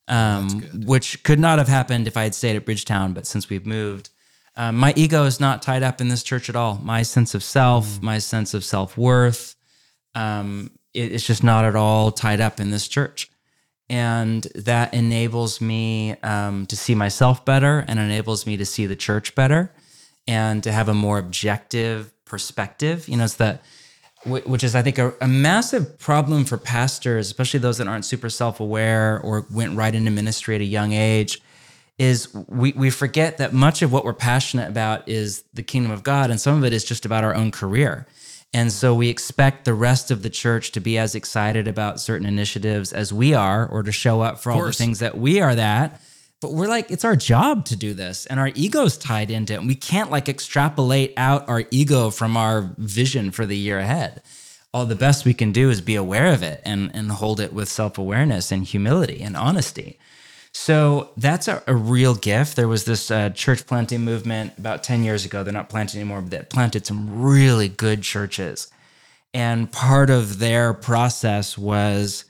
um, which could not have happened if I had stayed at Bridgetown. But since we've moved, um, my ego is not tied up in this church at all. My sense of self, my sense of self worth, um, it- it's just not at all tied up in this church. And that enables me um, to see myself better and enables me to see the church better and to have a more objective perspective. You know, it's that, which is, I think, a, a massive problem for pastors, especially those that aren't super self aware or went right into ministry at a young age. Is we, we forget that much of what we're passionate about is the kingdom of God, and some of it is just about our own career. And so we expect the rest of the church to be as excited about certain initiatives as we are, or to show up for all the things that we are that. But we're like, it's our job to do this, and our ego's tied into it. And we can't like extrapolate out our ego from our vision for the year ahead. All the best we can do is be aware of it and, and hold it with self awareness and humility and honesty. So that's a, a real gift. There was this uh, church planting movement about 10 years ago. They're not planting anymore, but they planted some really good churches. And part of their process was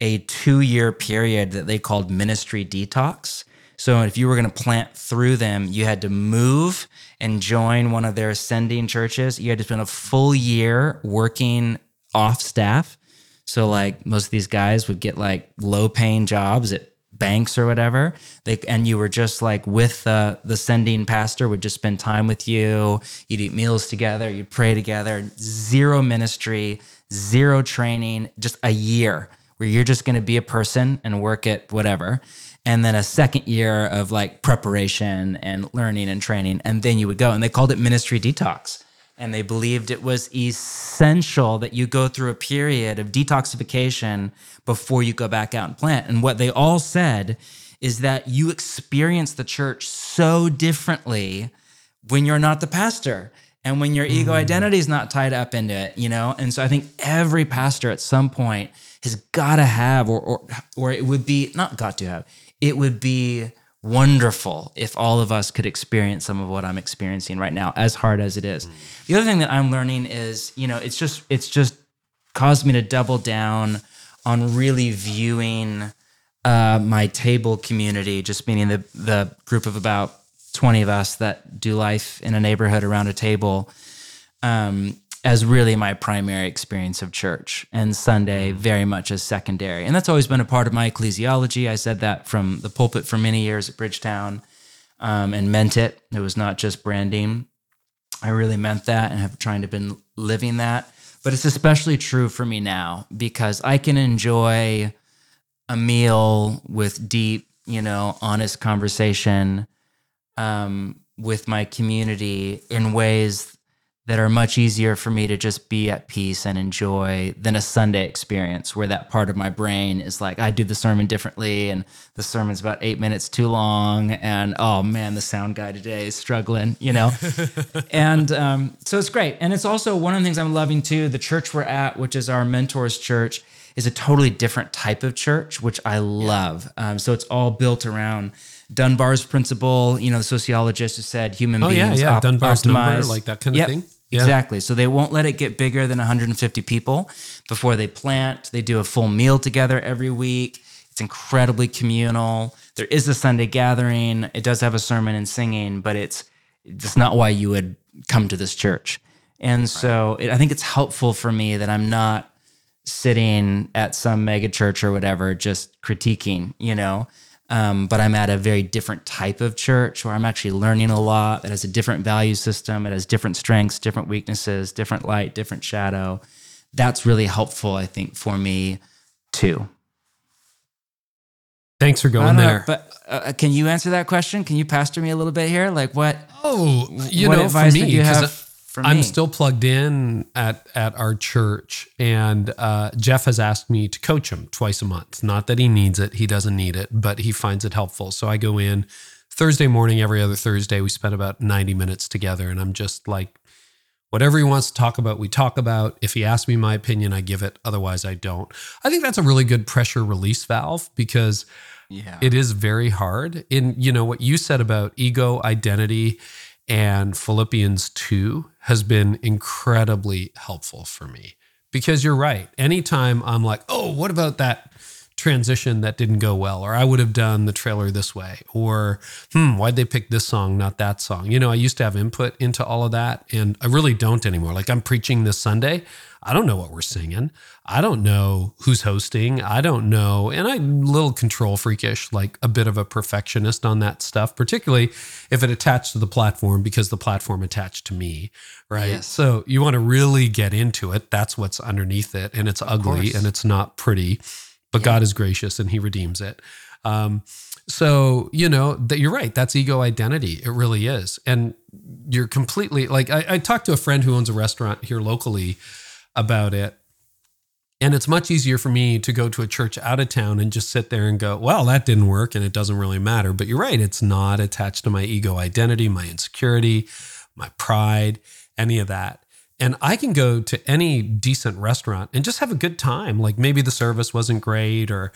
a two year period that they called ministry detox. So if you were going to plant through them, you had to move and join one of their ascending churches. You had to spend a full year working off staff. So like most of these guys would get like low paying jobs at banks or whatever. They and you were just like with the the sending pastor would just spend time with you. You'd eat meals together. You'd pray together. Zero ministry, zero training. Just a year where you're just going to be a person and work at whatever. And then a second year of like preparation and learning and training, and then you would go. And they called it ministry detox and they believed it was essential that you go through a period of detoxification before you go back out and plant. And what they all said is that you experience the church so differently when you're not the pastor and when your ego mm. identity is not tied up into it, you know? And so I think every pastor at some point has got to have, or, or, or it would be, not got to have, it would be wonderful if all of us could experience some of what I'm experiencing right now, as hard as it is. The other thing that I'm learning is, you know, it's just it's just caused me to double down on really viewing uh, my table community, just meaning the the group of about 20 of us that do life in a neighborhood around a table. Um, as really my primary experience of church and Sunday very much as secondary. And that's always been a part of my ecclesiology. I said that from the pulpit for many years at Bridgetown um, and meant it. It was not just branding. I really meant that and have trying to been living that. But it's especially true for me now because I can enjoy a meal with deep, you know, honest conversation um, with my community in ways that are much easier for me to just be at peace and enjoy than a Sunday experience where that part of my brain is like, I do the sermon differently and the sermon's about eight minutes too long. And oh man, the sound guy today is struggling, you know? and um, so it's great. And it's also one of the things I'm loving too. The church we're at, which is our mentors church, is a totally different type of church, which I love. Um, so it's all built around Dunbar's principle, you know, the sociologist who said human Oh, beings yeah. op- Dunbar's number, optimize- like that kind of Yep, thing. Yeah. Exactly. So they won't let it get bigger than 150 people before they plant. They do a full meal together every week. It's incredibly communal. There is a Sunday gathering. It does have a sermon and singing, but it's it's not why you would come to this church. And so it, I think it's helpful for me that I'm not sitting at some mega church or whatever just critiquing, you know. Um, but I'm at a very different type of church where I'm actually learning a lot that has a different value system. It has different strengths, different weaknesses, different light, different shadow. That's really helpful, I think, for me too. Thanks for going don't know, there. but uh, can you answer that question? Can you pastor me a little bit here? Like what? oh, you what know, for advice me, would you have for I'm still plugged in at at our church, and uh, Jeff has asked me to coach him twice a month. Not that he needs it; he doesn't need it, but he finds it helpful. So I go in Thursday morning, every other Thursday. We spend about 90 minutes together, and I'm just like, whatever he wants to talk about, we talk about. If he asks me my opinion, I give it. Otherwise, I don't. I think that's a really good pressure release valve because Yeah. it is very hard in you know what you said about ego identity and philippians 2 has been incredibly helpful for me. Because you're right anytime i'm like oh what about that transition that didn't go well or i would have done the trailer this way or hmm why'd they pick this song not that song? You know i used to have input into all of that and i really don't anymore. Like i'm preaching this sunday I don't know what we're singing. I don't know who's hosting. I don't know. And I'm a little control freakish, like a bit of a perfectionist on that stuff, particularly if it attached to the platform because the platform attached to me. Right. Yes. So you want to really get into it. That's what's underneath it. And it's ugly course. and it's not pretty, but God is gracious and he redeems it. Um, so, you know, that you're right. That's ego identity. It really is. And you're completely like I, I talked to a friend who owns a restaurant here locally about it. And it's much easier for me to go to a church out of town and just sit there and go, well, that didn't work and it doesn't really matter. But you're right, it's not attached to my ego identity, my insecurity, my pride, any of that. And I can go to any decent restaurant and just have a good time. Like maybe the service wasn't great or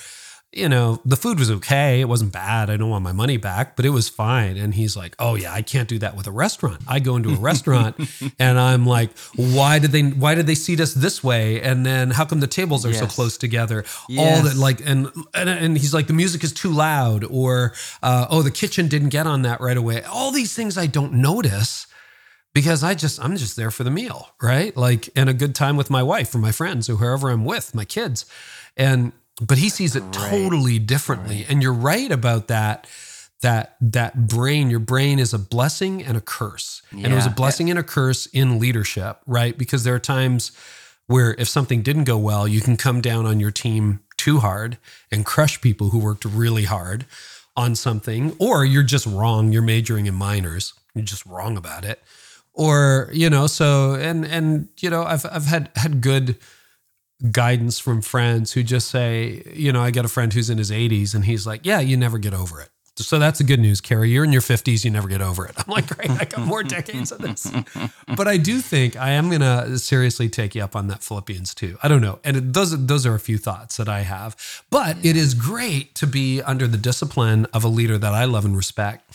you know, the food was okay. It wasn't bad. I don't want my money back, but it was fine. And he's like, "Oh yeah, I can't do that with a restaurant. I go into a restaurant and I'm like, why did they why did they seat us this way? And then how come the tables are so close together? All that like and and, and he's like the music is too loud or uh, oh the kitchen didn't get on that right away. All these things I don't notice because I just I'm just there for the meal, right? Like and a good time with my wife or my friends or whoever I'm with, my kids. And but he sees it totally differently. And you're right about that that that brain, your brain is a blessing and a curse. And it was a Yeah. blessing and a curse in leadership, right? Because there are times where if something didn't go well, you can come down on your team too hard and crush people who worked really hard on something, or you're just wrong. You're majoring in minors. You're just wrong about it. Or, you know, so and and you know, I've I've had had good guidance from friends who just say, you know, I got a friend who's in his 80s and he's like, yeah, you never get over it. So that's the good news, Carey. You're in your 50s, you never get over it. I'm like, great, I got more decades of this. But I do think I am going to seriously take you up on that Philippians 2. I don't know. And it, those, those are a few thoughts that I have. But it is great to be under the discipline of a leader that I love and respect.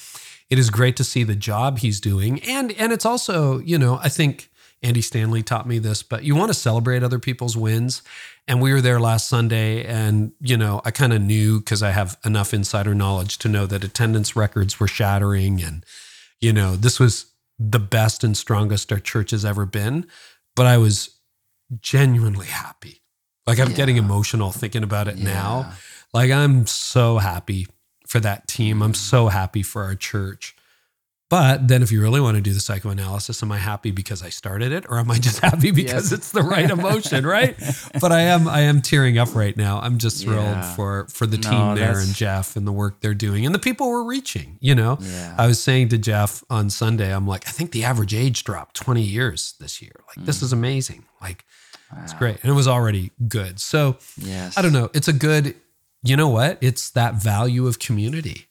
It is great to see the job he's doing. And, and it's also, you know, I think Andy Stanley taught me this, but you want to celebrate other people's wins. And we were there last Sunday, and you know, I kind of knew because I have enough insider knowledge to know that attendance records were shattering, and you know, this was the best and strongest our church has ever been. But I was genuinely happy. Like I'm getting emotional thinking about it now. Like I'm so happy for that team. I'm so happy for our church. But then if you really want to do the psychoanalysis, am I happy because I started it or am I just happy because Yes. it's the right emotion, right? But I am I am tearing up right now. I'm just thrilled Yeah. for for the No, team there that's- and Jeff and the work they're doing and the people we're reaching, you know. Yeah. I was saying to Jeff on Sunday, I'm like, I think the average age dropped 20 years this year. Like this is mm. amazing. Like it's great. And it was already good. So Yes. I don't know. It's a good, you know what? It's that value of community.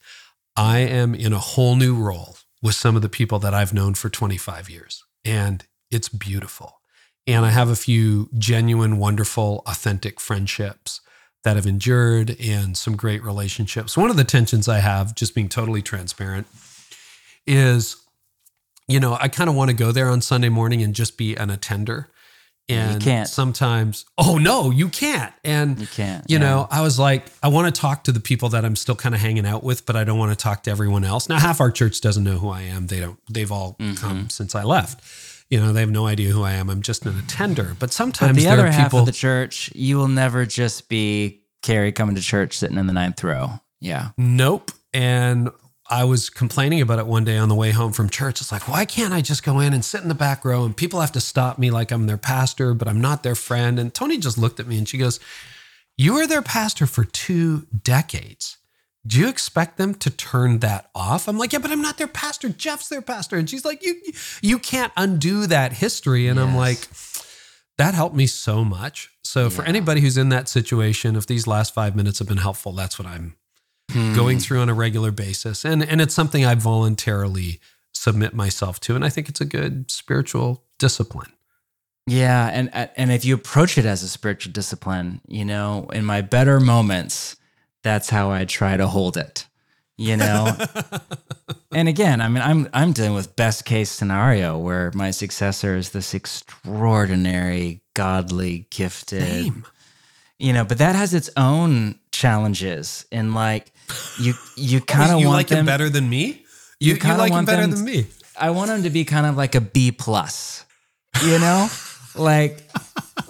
I am in a whole new role with some of the people that I've known for 25 years, and it's beautiful. And I have a few genuine, wonderful, authentic friendships that have endured and some great relationships. One of the tensions I have, just being totally transparent, is you know, I kind of want to go there on Sunday morning and just be an attender. And you can't. sometimes, oh no, you can't. And You can't, You yeah. know, I was like, I want to talk to the people that I'm still kind of hanging out with, but I don't want to talk to everyone else. Now, half our church doesn't know who I am. They don't. They've all Mm-hmm. come since I left. You know, they have no idea who I am. I'm just an attender. But sometimes But the there other are half people. of the church, you will never just be Carey coming to church sitting in the ninth row. Yeah. Nope. And I was complaining about it one day on the way home from church. It's like, why can't I just go in and sit in the back row and people have to stop me like I'm their pastor, but I'm not their friend? And Tony just looked at me and she goes, You were their pastor for two decades. Do you expect them to turn that off? I'm like, yeah, but I'm not their pastor. Jeff's their pastor. And she's like, you you can't undo that history. And I'm like, that helped me so much. So for anybody who's in that situation, if these last five minutes have been helpful, that's what I'm Hmm. going through on a regular basis. And and it's something I voluntarily submit myself to. And I think it's a good spiritual discipline. Yeah, and uh, and if you approach it as a spiritual discipline, you know, in my better moments, that's how I try to hold it. You know, and again, I mean, I'm I'm dealing with best case scenario where my successor is this extraordinary, godly, gifted, Same. you know, but that has its own challenges, and like you you kind of you want like them him better than me? You, you, kinda like him better them than me. I want him to be kind of like a B plus, you know, like,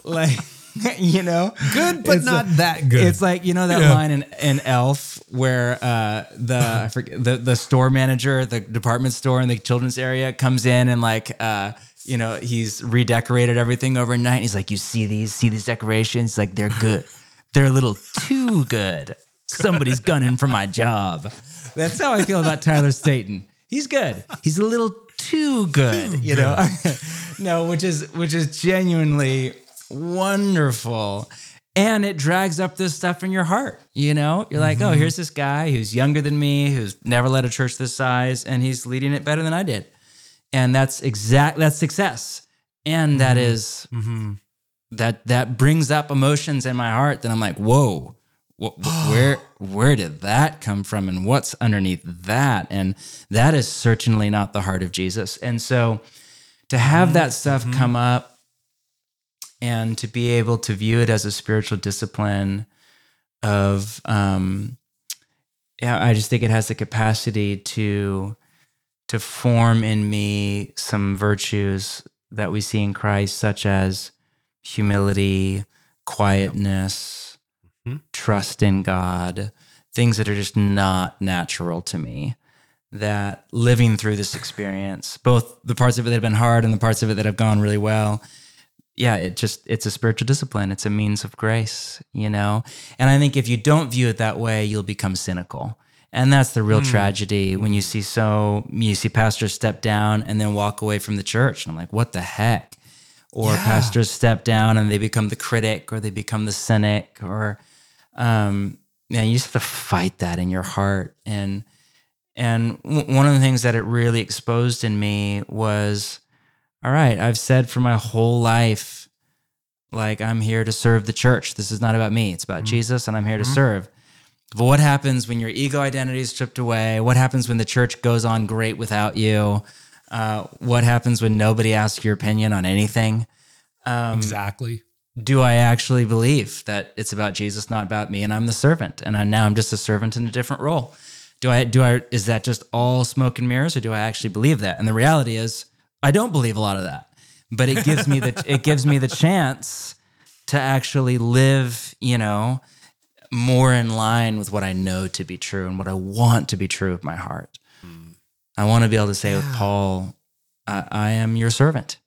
like, you know, Good, but It's not a- that good. It's like you know that Yeah. line in, in Elf where uh, the I forget the the store manager, the department store in the children's area comes in and like uh, you know he's redecorated everything overnight. He's like, you see these, see these decorations? Like they're good. They're a little too good. Somebody's gunning for my job. That's how I feel about Tyler Staton. He's good. He's a little too good, you know. no, which is which is genuinely wonderful. And it drags up this stuff in your heart, you know? You're like, oh, mm-hmm. here's this guy who's younger than me, who's never led a church this size, and he's leading it better than I did. And that's exact that's success. And that mm-hmm. is mm-hmm. that that brings up emotions in my heart that I'm like, whoa, wh- wh- where where did that come from, and what's underneath that? And that is certainly not the heart of Jesus. And so, to have that stuff come up, and to be able to view it as a spiritual discipline, of um, yeah, I just think it has the capacity to to form in me some virtues that we see in Christ, such as humility, quietness, Hmm? trust in God, things that are just not natural to me. That living through this experience, both the parts of it that have been hard and the parts of it that have gone really well, yeah, it just it's a spiritual discipline. It's a means of grace, you know. And I think if you don't view it that way, you'll become cynical. And that's the real hmm. tragedy when you see so you see pastors step down and then walk away from the church. And I'm like, what the heck? Or pastors step down and they become the critic or they become the cynic or um man, you just have to fight that in your heart. And and w- one of the things that it really exposed in me was all right, I've said for my whole life, like, I'm here to serve the church. This is not about me, it's about Jesus, and I'm here to serve. But what happens when your ego identity is stripped away? What happens when the church goes on great without you? Uh, what happens when nobody asks your opinion on anything? Um, exactly. Do I actually believe that it's about Jesus, not about me, and I'm the servant, and I, now I'm just a servant in a different role? Do I do I is that just all smoke and mirrors, or do I actually believe that? And the reality is, I don't believe a lot of that, but it gives me the it gives me the chance to actually live, you know, more in line with what I know to be true and what I want to be true of my heart. Hmm. I want to be able to say with Paul, I, I am your servant.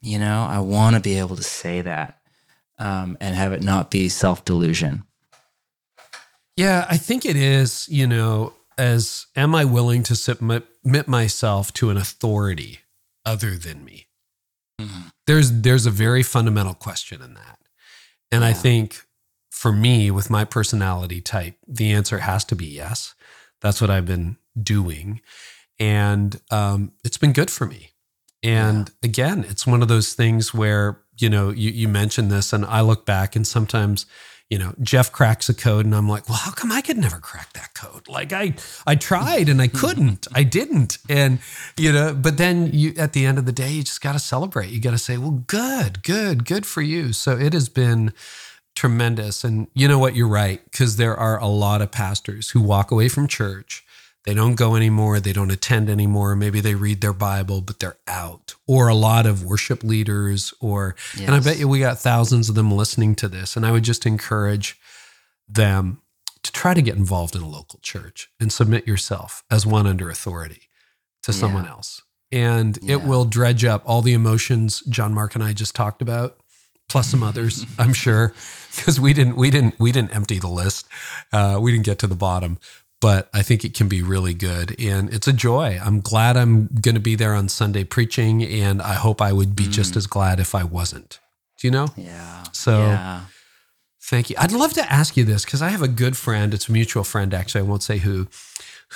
You know, I want to be able to say that um, and have it not be self delusion. Yeah, I think it is, you know, as am I willing to submit submit myself to an authority other than me? There's there's a very fundamental question in that. And I think for me with my personality type, the answer has to be yes. That's what I've been doing. And um, it's been good for me. And again, it's one of those things where, you know, you, you mentioned this, and I look back and sometimes, you know, Jeff cracks a code and I'm like, well, how come I could never crack that code? Like I I tried and I mm-hmm. couldn't. I didn't. And, you know, but then you at the end of the day, you just gotta celebrate. You gotta say, well, good, good, good for you. So it has been tremendous. And you know what? You're right. Because there are a lot of pastors who walk away from church. They don't go anymore. They don't attend anymore. Maybe they read their Bible, but they're out. Or a lot of worship leaders, or, and I bet you we got thousands of them listening to this. And I would just encourage them to try to get involved in a local church and submit yourself as one under authority to someone else. And Yeah. it will dredge up all the emotions John Mark and I just talked about, plus some others, I'm sure, because we didn't we didn't we didn't empty the list. Uh, we didn't get to the bottom. But I think it can be really good. And it's a joy. I'm glad I'm going to be there on Sunday preaching. And I hope I would be just as glad if I wasn't. Do you know? Yeah. So- yeah. Thank you. I'd love to ask you this because I have a good friend. It's a mutual friend, actually. I won't say who,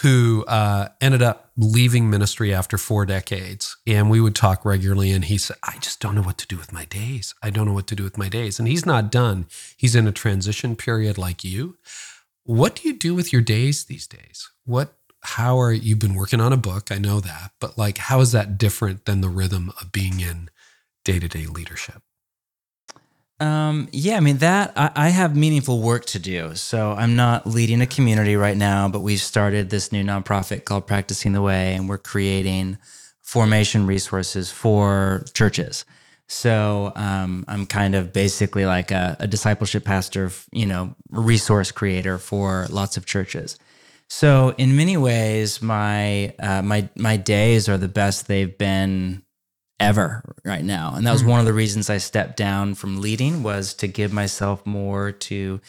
who uh, ended up leaving ministry after four decades. And we would talk regularly. And he said, I just don't know what to do with my days. I don't know what to do with my days. And he's not done. He's in a transition period like you. What do you do with your days these days? What, how are you've been working on a book? I know that. But like, how is that different than the rhythm of being in day to day leadership? Um, yeah, I mean that I, I have meaningful work to do. So I'm not leading a community right now, but we've started this new nonprofit called Practicing the Way, and we're creating formation resources for churches. So um, I'm kind of basically like a, a discipleship pastor, you know, resource creator for lots of churches. So in many ways, my uh, my my days are the best they've been ever right now and that was one of the reasons i stepped down from leading was to give myself more to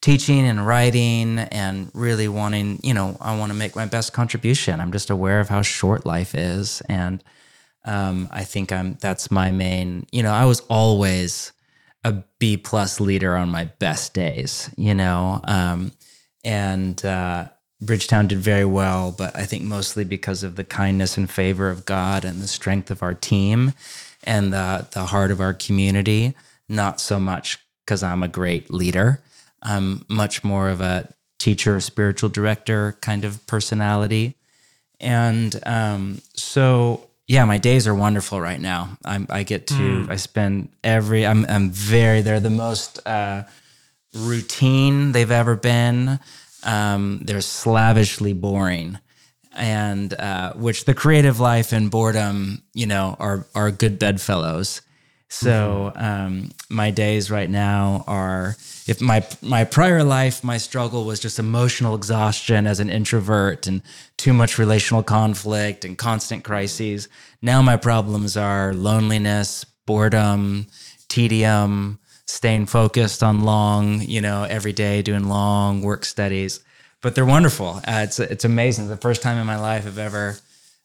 teaching and writing and really wanting, you know, I want to make my best contribution. I'm just aware of how short life is. And um, I think I'm, that's my main, you know, I was always a B plus leader on my best days, you know, um, and, uh, Bridgetown did very well, but I think mostly because of the kindness and favor of God and the strength of our team and the, the heart of our community, not so much because I'm a great leader. I'm much more of a teacher, spiritual director kind of personality. And um, so, yeah, my days are wonderful right now. I'm, i get to, mm. I spend every, I'm, I'm very, they're the most uh, routine they've ever been. Um, they're slavishly boring, and uh, which the creative life and boredom, you know, are are good bedfellows. So mm-hmm. um, my days right now are if my my prior life, my struggle was just emotional exhaustion as an introvert and too much relational conflict and constant crises. Now my problems are loneliness, boredom, tedium, staying focused on long, you know, every day doing long work studies. But they're wonderful. Uh, it's it's amazing. The first time in my life I've ever,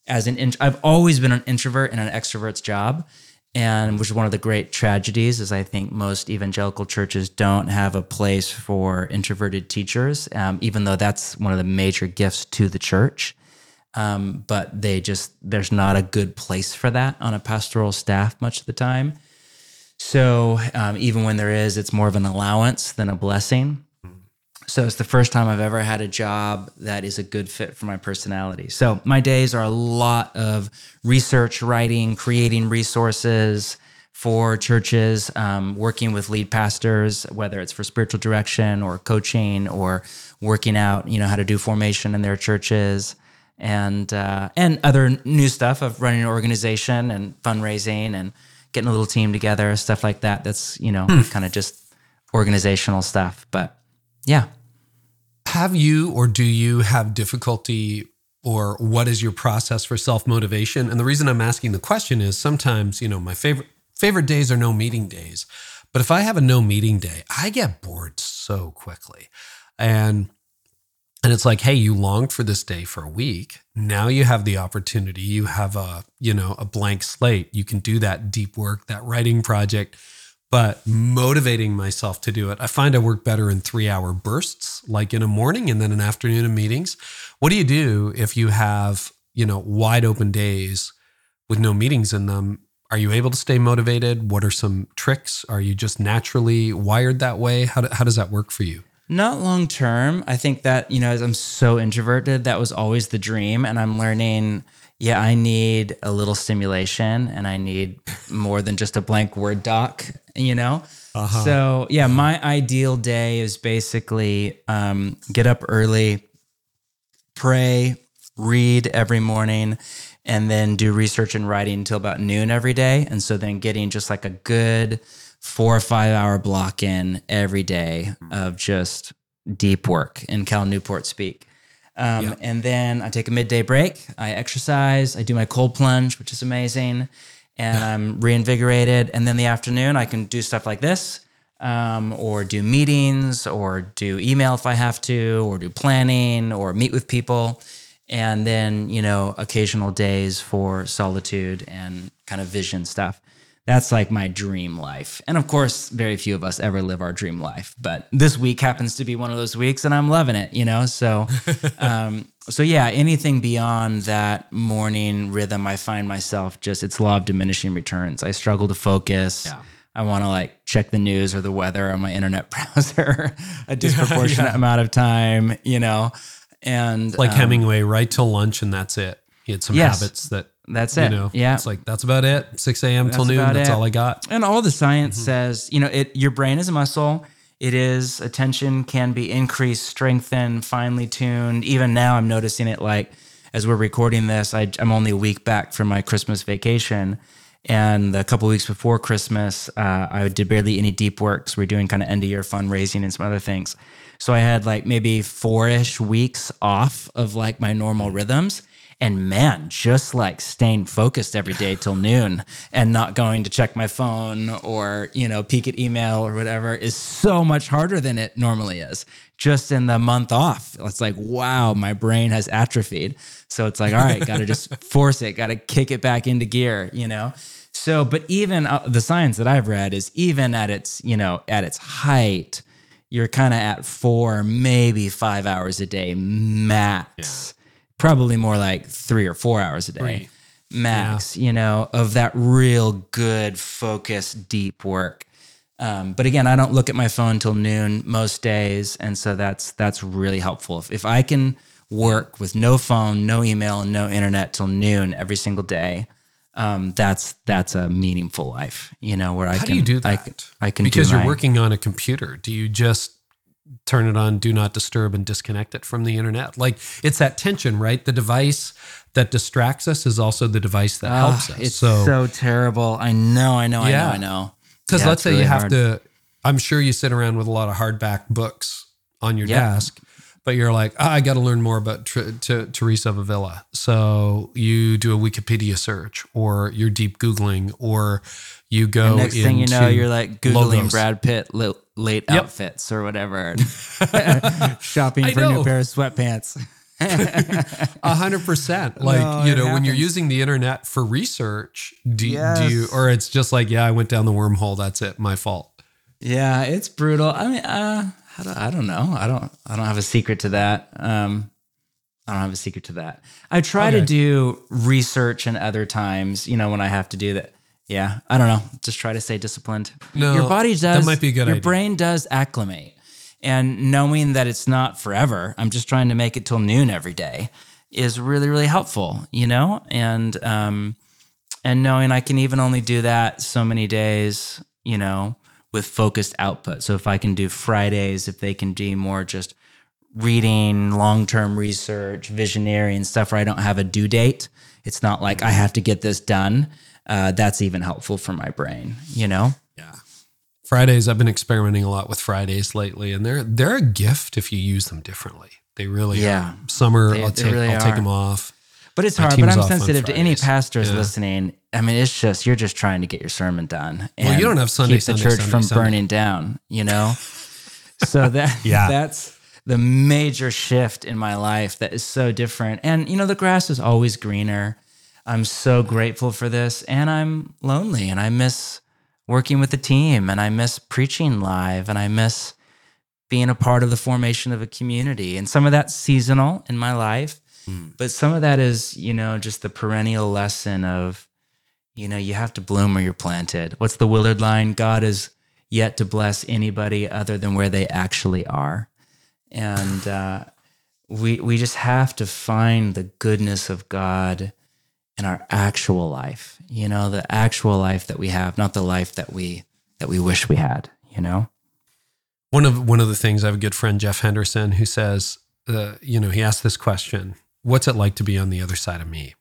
as an I've always been an introvert in an extrovert's job, and which is one of the great tragedies is I think most evangelical churches don't have a place for introverted teachers, um, even though that's one of the major gifts to the church. Um, but they just there's not a good place for that on a pastoral staff much of the time. So um, even when there is, it's more of an allowance than a blessing. So it's the first time I've ever had a job that is a good fit for my personality. So my days are a lot of research, writing, creating resources for churches, um, working with lead pastors, whether it's for spiritual direction or coaching or working out, you know, how to do formation in their churches and uh, and other new stuff of running an organization and fundraising and getting a little team together, stuff like that. That's, you know, hmm. kind of just organizational stuff. But yeah. Have you or do you have difficulty or what is your process for self motivation? And the reason I'm asking the question is sometimes, you know, my favorite favorite days are no meeting days. But if I have a no meeting day, I get bored so quickly. And and it's like, hey, you longed for this day for a week. Now you have the opportunity. You have a, you know, a blank slate. You can do that deep work, that writing project, but motivating myself to do it. I find I work better in three hour bursts, like in a morning and then an afternoon of meetings. What do you do if you have, you know, wide open days with no meetings in them? Are you able to stay motivated? What are some tricks? Are you just naturally wired that way? How, do, how does that work for you? Not long term. I think that, you know, as I'm so introverted, that was always the dream. And I'm learning, yeah, I need a little stimulation and I need more than just a blank Word doc, you know? Uh-huh. So, yeah, my ideal day is basically um, get up early, pray, read every morning, and then do research and writing until about noon every day. And so then getting just like a good, four or five hour block in every day of just deep work in Cal Newport speak. Um, yeah. And then I take a midday break. I exercise. I do my cold plunge, which is amazing. And I'm reinvigorated. And then the afternoon, I can do stuff like this, um, or do meetings, or do email if I have to, or do planning, or meet with people. And then, you know, occasional days for solitude and kind of vision stuff that's like my dream life. And of course, very few of us ever live our dream life, but this week happens to be one of those weeks and I'm loving it, you know? So, um, so yeah, anything beyond that morning rhythm, I find myself just, it's law of diminishing returns. I struggle to focus. Yeah. I want to like check the news or the weather on my internet browser a disproportionate yeah, amount of time, you know? And like um, Hemingway, right till lunch and that's it. He had some yes. habits that that's it. You know, yeah. It's like that's about it. 6 a.m. till noon. That's it. all I got. And all the science mm-hmm. says, you know, it your brain is a muscle. It is attention can be increased, strengthened, finely tuned. Even now I'm noticing it like as we're recording this, I, am only a week back from my Christmas vacation. And a couple weeks before Christmas, uh, I did barely any deep works. we're doing kind of end of year fundraising and some other things. So I had like maybe four ish weeks off of like my normal rhythms And man, just like staying focused every day till noon and not going to check my phone or, you know, peek at email or whatever is so much harder than it normally is. Just in the month off, it's like, wow, my brain has atrophied. So it's like, all right, got to just force it, got to kick it back into gear, you know? So, but even uh, the science that I've read is even at its, you know, at its height, you're kind of at four, maybe five hours a day max. Probably more like three or four hours a day three. max, yeah. you know, of that real good, focused, deep work. Um, but again, I don't look at my phone till noon most days, and so that's that's really helpful. If, if I can work with no phone, no email, and no internet till noon every single day, um, that's that's a meaningful life, you know, where I How can do you do that? I, I can because you're working on a computer. Do you just turn it on, do not disturb, and disconnect it from the internet? Like it's that tension, right? The device that distracts us is also the device that uh, helps us. It's so, so terrible. I know, I know, yeah. I know, I know. Because yeah, let's say really you have hard. to. I'm sure you sit around with a lot of hardback books on your desk but you're like, oh, I got to learn more about Tr- T- Teresa Avila. So you do a Wikipedia search, or you're deep googling, or you go. And next thing you know, you're like googling logos. Brad Pitt li- late yep. outfits or whatever, shopping for a new pair of sweatpants. A hundred percent. Like no, you know, when you're using the internet for research, do, yes. do you, or it's just like, yeah, I went down the wormhole. That's it. My fault. Yeah, it's brutal. I mean, uh, I don't, I don't know. I don't. I don't have a secret to that. Um, I don't have a secret to that. I try okay. to do research and other times, you know, when I have to do that. Yeah, I don't know. Just try to stay disciplined. No, your body does. That might be a good. Your idea. brain does acclimate, and knowing that it's not forever. I'm just trying to make it till noon every day is really really helpful. You know, and um, and knowing I can even only do that so many days. You know, with focused output. So if I can do Fridays, if they can do more just reading, long term research, visionary, and stuff where I don't have a due date, it's not like I have to get this done. Uh, that's even helpful for my brain, you know? Yeah. Fridays, I've been experimenting a lot with Fridays lately, and they're they're a gift if you use them differently. They really yeah. Are. Summer, they, I'll, take, really I'll take them off. But it's hard. But I'm sensitive to any pastors yeah. listening. I mean, it's just you're just trying to get your sermon done. And well, you don't have Sunday, keep Sunday, the church Sunday, from Sunday. burning down. You know, so that yeah. that's the major shift in my life that is so different. And you know, the grass is always greener. I'm so grateful for this, and I'm lonely, and I miss working with the team, and I miss preaching live, and I miss being a part of the formation of a community. And some of that's seasonal in my life Mm. But some of that is, you know, just the perennial lesson of, you know, you have to bloom where you're planted. What's the Willard line? God is yet to bless anybody other than where they actually are. And uh, we we just have to find the goodness of God in our actual life. You know, the actual life that we have, not the life that we that we wish we had. You know. One of one of the things I have a good friend Jeff Henderson who says, uh, you know, he asked this question what's it like to be on the other side of me?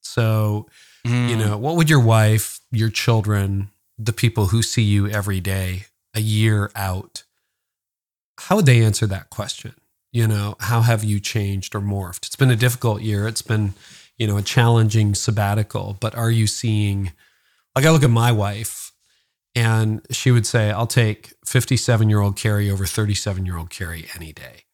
So, mm. you know, what would your wife, your children, the people who see you every day, a year out, how would they answer that question? You know, how have you changed or morphed? It's been a difficult year. It's been, you know, a challenging sabbatical, but are you seeing, like, I look at my wife and she would say, I'll take 57 year old Carey over 37 year old Carey any day.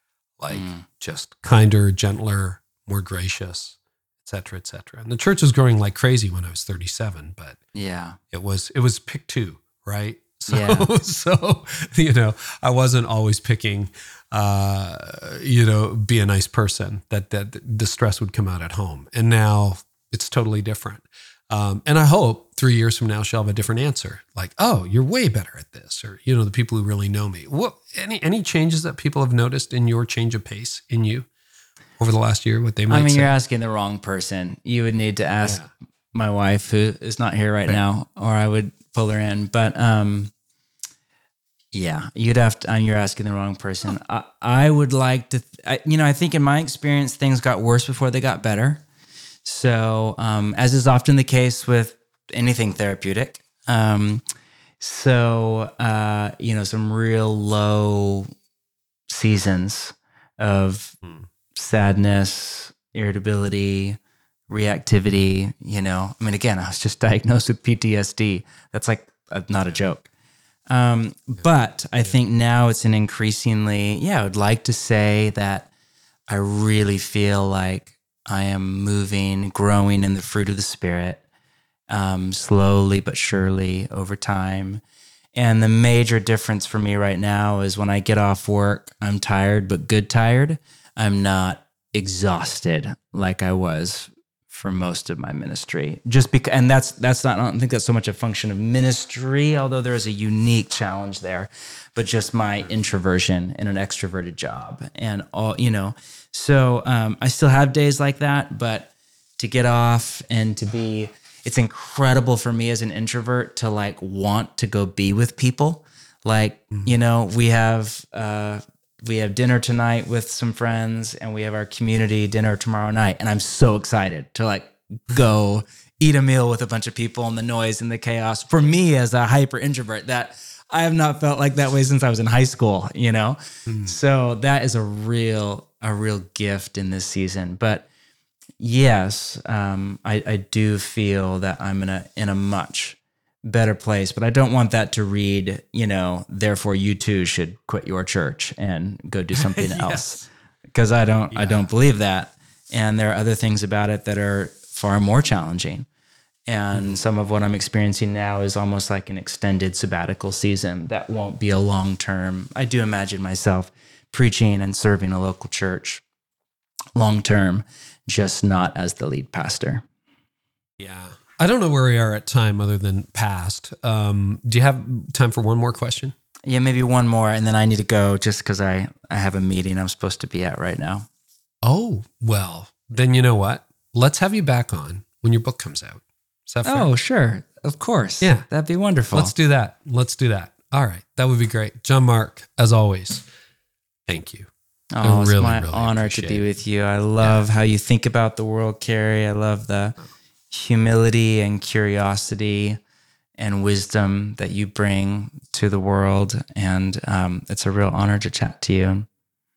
Like, mm. just kinder, gentler, more gracious, et cetera, et cetera. And the church was growing like crazy when I was 37, but yeah, it was, it was pick two, right? So, yeah. so, you know, I wasn't always picking, uh, you know, be a nice person that, that the stress would come out at home. And now it's totally different. Um, and I hope three years from now she'll have a different answer. Like, oh, you're way better at this, or you know, the people who really know me. What any any changes that people have noticed in your change of pace in you? Over the last year? What they might? I mean, say? you're asking the wrong person. You would need to ask yeah. my wife, who is not here right, right, now, or I would pull her in. But um, yeah, you'd have to. I mean you're asking the wrong person. I, I would like to. I, you know, I think in my experience, things got worse before they got better. So, um, as is often the case with anything therapeutic. Um, so, uh, you know, some real low seasons of hmm sadness, irritability, reactivity. You know, I mean, again, I was just diagnosed with PTSD. That's like a, not a joke. Um, but I think now it's an increasingly, yeah, I would like to say that I really feel like I am moving, growing in the fruit of the Spirit, um, slowly but surely over time. And the major difference for me right now is when I get off work, I'm tired, but good tired. I'm not exhausted like I was for most of my ministry. Just because, and that's that's not. I don't think that's so much a function of ministry, although there is a unique challenge there, but just my introversion in an extroverted job, and all you know. So um, I still have days like that, but to get off and to be it's incredible for me as an introvert to like want to go be with people. Like, mm-hmm. you know, we have uh we have dinner tonight with some friends and we have our community dinner tomorrow night and I'm so excited to like go eat a meal with a bunch of people and the noise and the chaos. For me as a hyper introvert that I have not felt like that way since I was in high school, you know? Mm. So that is a real a real gift in this season. But yes, um, I, I do feel that I'm in a in a much better place. But I don't want that to read, you know, therefore you too should quit your church and go do something yes. else. Because I don't yeah. I don't believe that. And there are other things about it that are far more challenging. And mm-hmm. some of what I'm experiencing now is almost like an extended sabbatical season that won't be a long term. I do imagine myself preaching and serving a local church long term just not as the lead pastor. Yeah. I don't know where we are at time other than past. Um, do you have time for one more question? Yeah, maybe one more, and then I need to go just because I, I have a meeting I'm supposed to be at right now. Oh, well, then you know what? Let's have you back on when your book comes out. Oh, sure. Of course. Yeah. That'd be wonderful. Let's do that. Let's do that. All right. That would be great. John Mark, as always, thank you. Oh, it's my really honor to be with you. I love yeah. how you think about the world, Carey. I love the humility and curiosity and wisdom that you bring to the world. And um, it's a real honor to chat to you.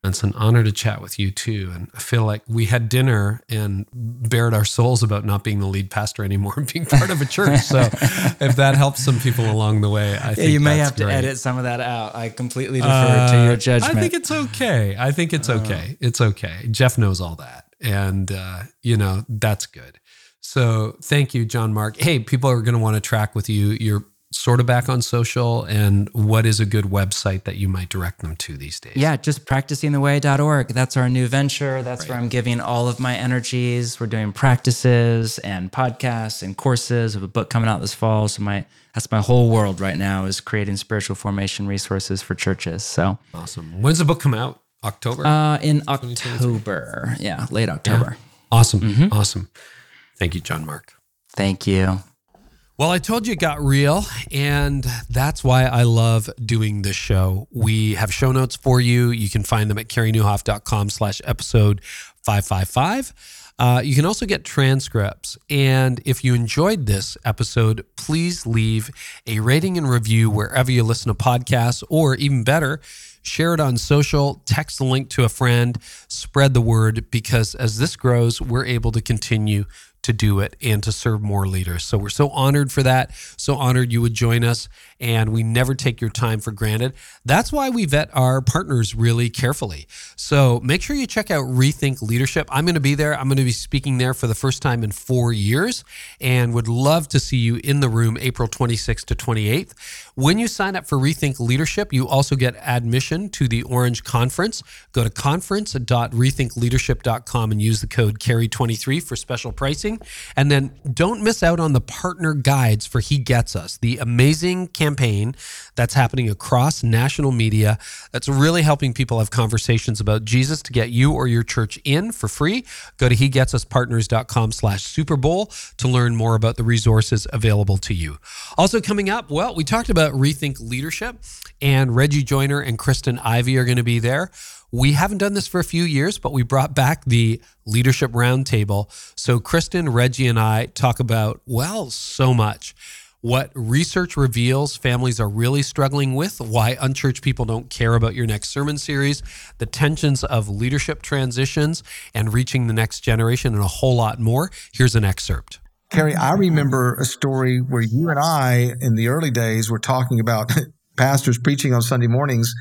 It's an honor to chat with you too. And I feel like we had dinner and bared our souls about not being the lead pastor anymore and being part of a church. So if that helps some people along the way, I think you may have great. to edit some of that out. I completely defer uh, to your judgment. I think it's okay. I think it's oh. okay. It's okay. Jeff knows all that. And, uh, you know, that's good. So thank you, John Mark. Hey, people are going to want to track with you. You're sort of back on social and what is a good website that you might direct them to these days? Yeah, just practicingtheway.org. That's our new venture. That's right. where I'm giving all of my energies. We're doing practices and podcasts and courses. of a book coming out this fall. So my that's my whole world right now is creating spiritual formation resources for churches. So awesome. When's the book come out? October? Uh, in October. Yeah, late October. Yeah. Awesome. Mm-hmm. Awesome. Thank you, John Mark. Thank you. Well, I told you it got real, and that's why I love doing this show. We have show notes for you. You can find them at careynieuwhof.com slash episode 555. Uh, you can also get transcripts. And if you enjoyed this episode, please leave a rating and review wherever you listen to podcasts, or even better, share it on social, text the link to a friend, spread the word, because as this grows, we're able to continue to do it and to serve more leaders. So we're so honored for that. So honored you would join us. And we never take your time for granted. That's why we vet our partners really carefully. So make sure you check out Rethink Leadership. I'm going to be there. I'm going to be speaking there for the first time in four years and would love to see you in the room April 26th to 28th. When you sign up for Rethink Leadership, you also get admission to the Orange Conference. Go to conference.rethinkleadership.com and use the code CAREY23 for special pricing. And then don't miss out on the partner guides for He Gets Us, the amazing campaign that's happening across national media that's really helping people have conversations about Jesus to get you or your church in for free. Go to hegetsuspartners.com slash Super Bowl to learn more about the resources available to you. Also coming up, well, we talked about Rethink Leadership and Reggie Joiner and Kristen Ivy are going to be there. We haven't done this for a few years, but we brought back the leadership roundtable. So Kristen, Reggie, and I talk about, well, so much. What research reveals families are really struggling with, why unchurched people don't care about your next sermon series, the tensions of leadership transitions and reaching the next generation, and a whole lot more. Here's an excerpt. Carey, I remember a story where you and I, in the early days, were talking about pastors preaching on Sunday mornings,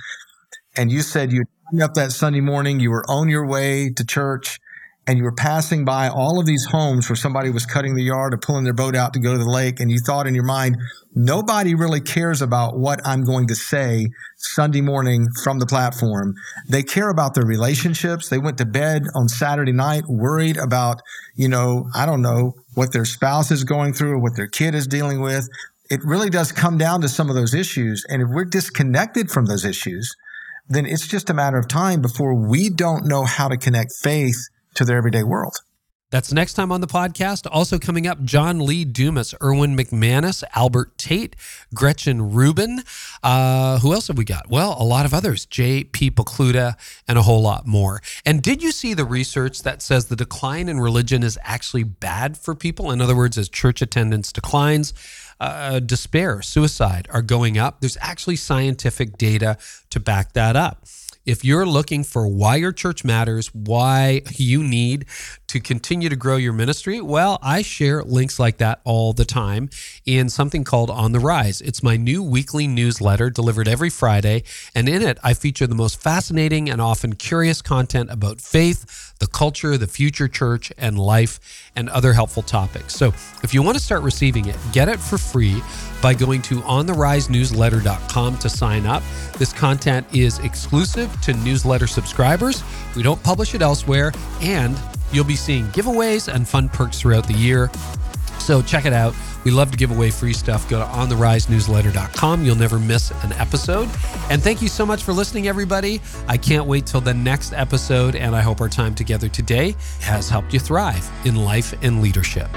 and you said you up that Sunday morning, you were on your way to church, and you were passing by all of these homes where somebody was cutting the yard or pulling their boat out to go to the lake, and you thought in your mind, nobody really cares about what I'm going to say Sunday morning from the platform. They care about their relationships. They went to bed on Saturday night worried about, you know, I don't know, what their spouse is going through or what their kid is dealing with. It really does come down to some of those issues. And if we're disconnected from those issues, then it's just a matter of time before we don't know how to connect faith to their everyday world. That's next time on the podcast. Also coming up, John Lee Dumas, Erwin McManus, Albert Tate, Gretchen Rubin. Uh, who else have we got? Well, a lot of others. J.P. Pokluda and a whole lot more. And did you see the research that says the decline in religion is actually bad for people? In other words, as church attendance declines, uh, despair, suicide are going up. There's actually scientific data to back that up. If you're looking for why your church matters, why you need to continue to grow your ministry, well, I share links like that all the time in something called On the Rise. It's my new weekly newsletter delivered every Friday. And in it, I feature the most fascinating and often curious content about faith, the culture, the future church, and life, and other helpful topics. So if you want to start receiving it, get it for free by going to ontherisenewsletter.com to sign up. This content is exclusive to newsletter subscribers. We don't publish it elsewhere, and you'll be seeing giveaways and fun perks throughout the year. So check it out. We love to give away free stuff. Go to ontherisenewsletter.com. You'll never miss an episode. And thank you so much for listening, everybody. I can't wait till the next episode, and I hope our time together today has helped you thrive in life and leadership.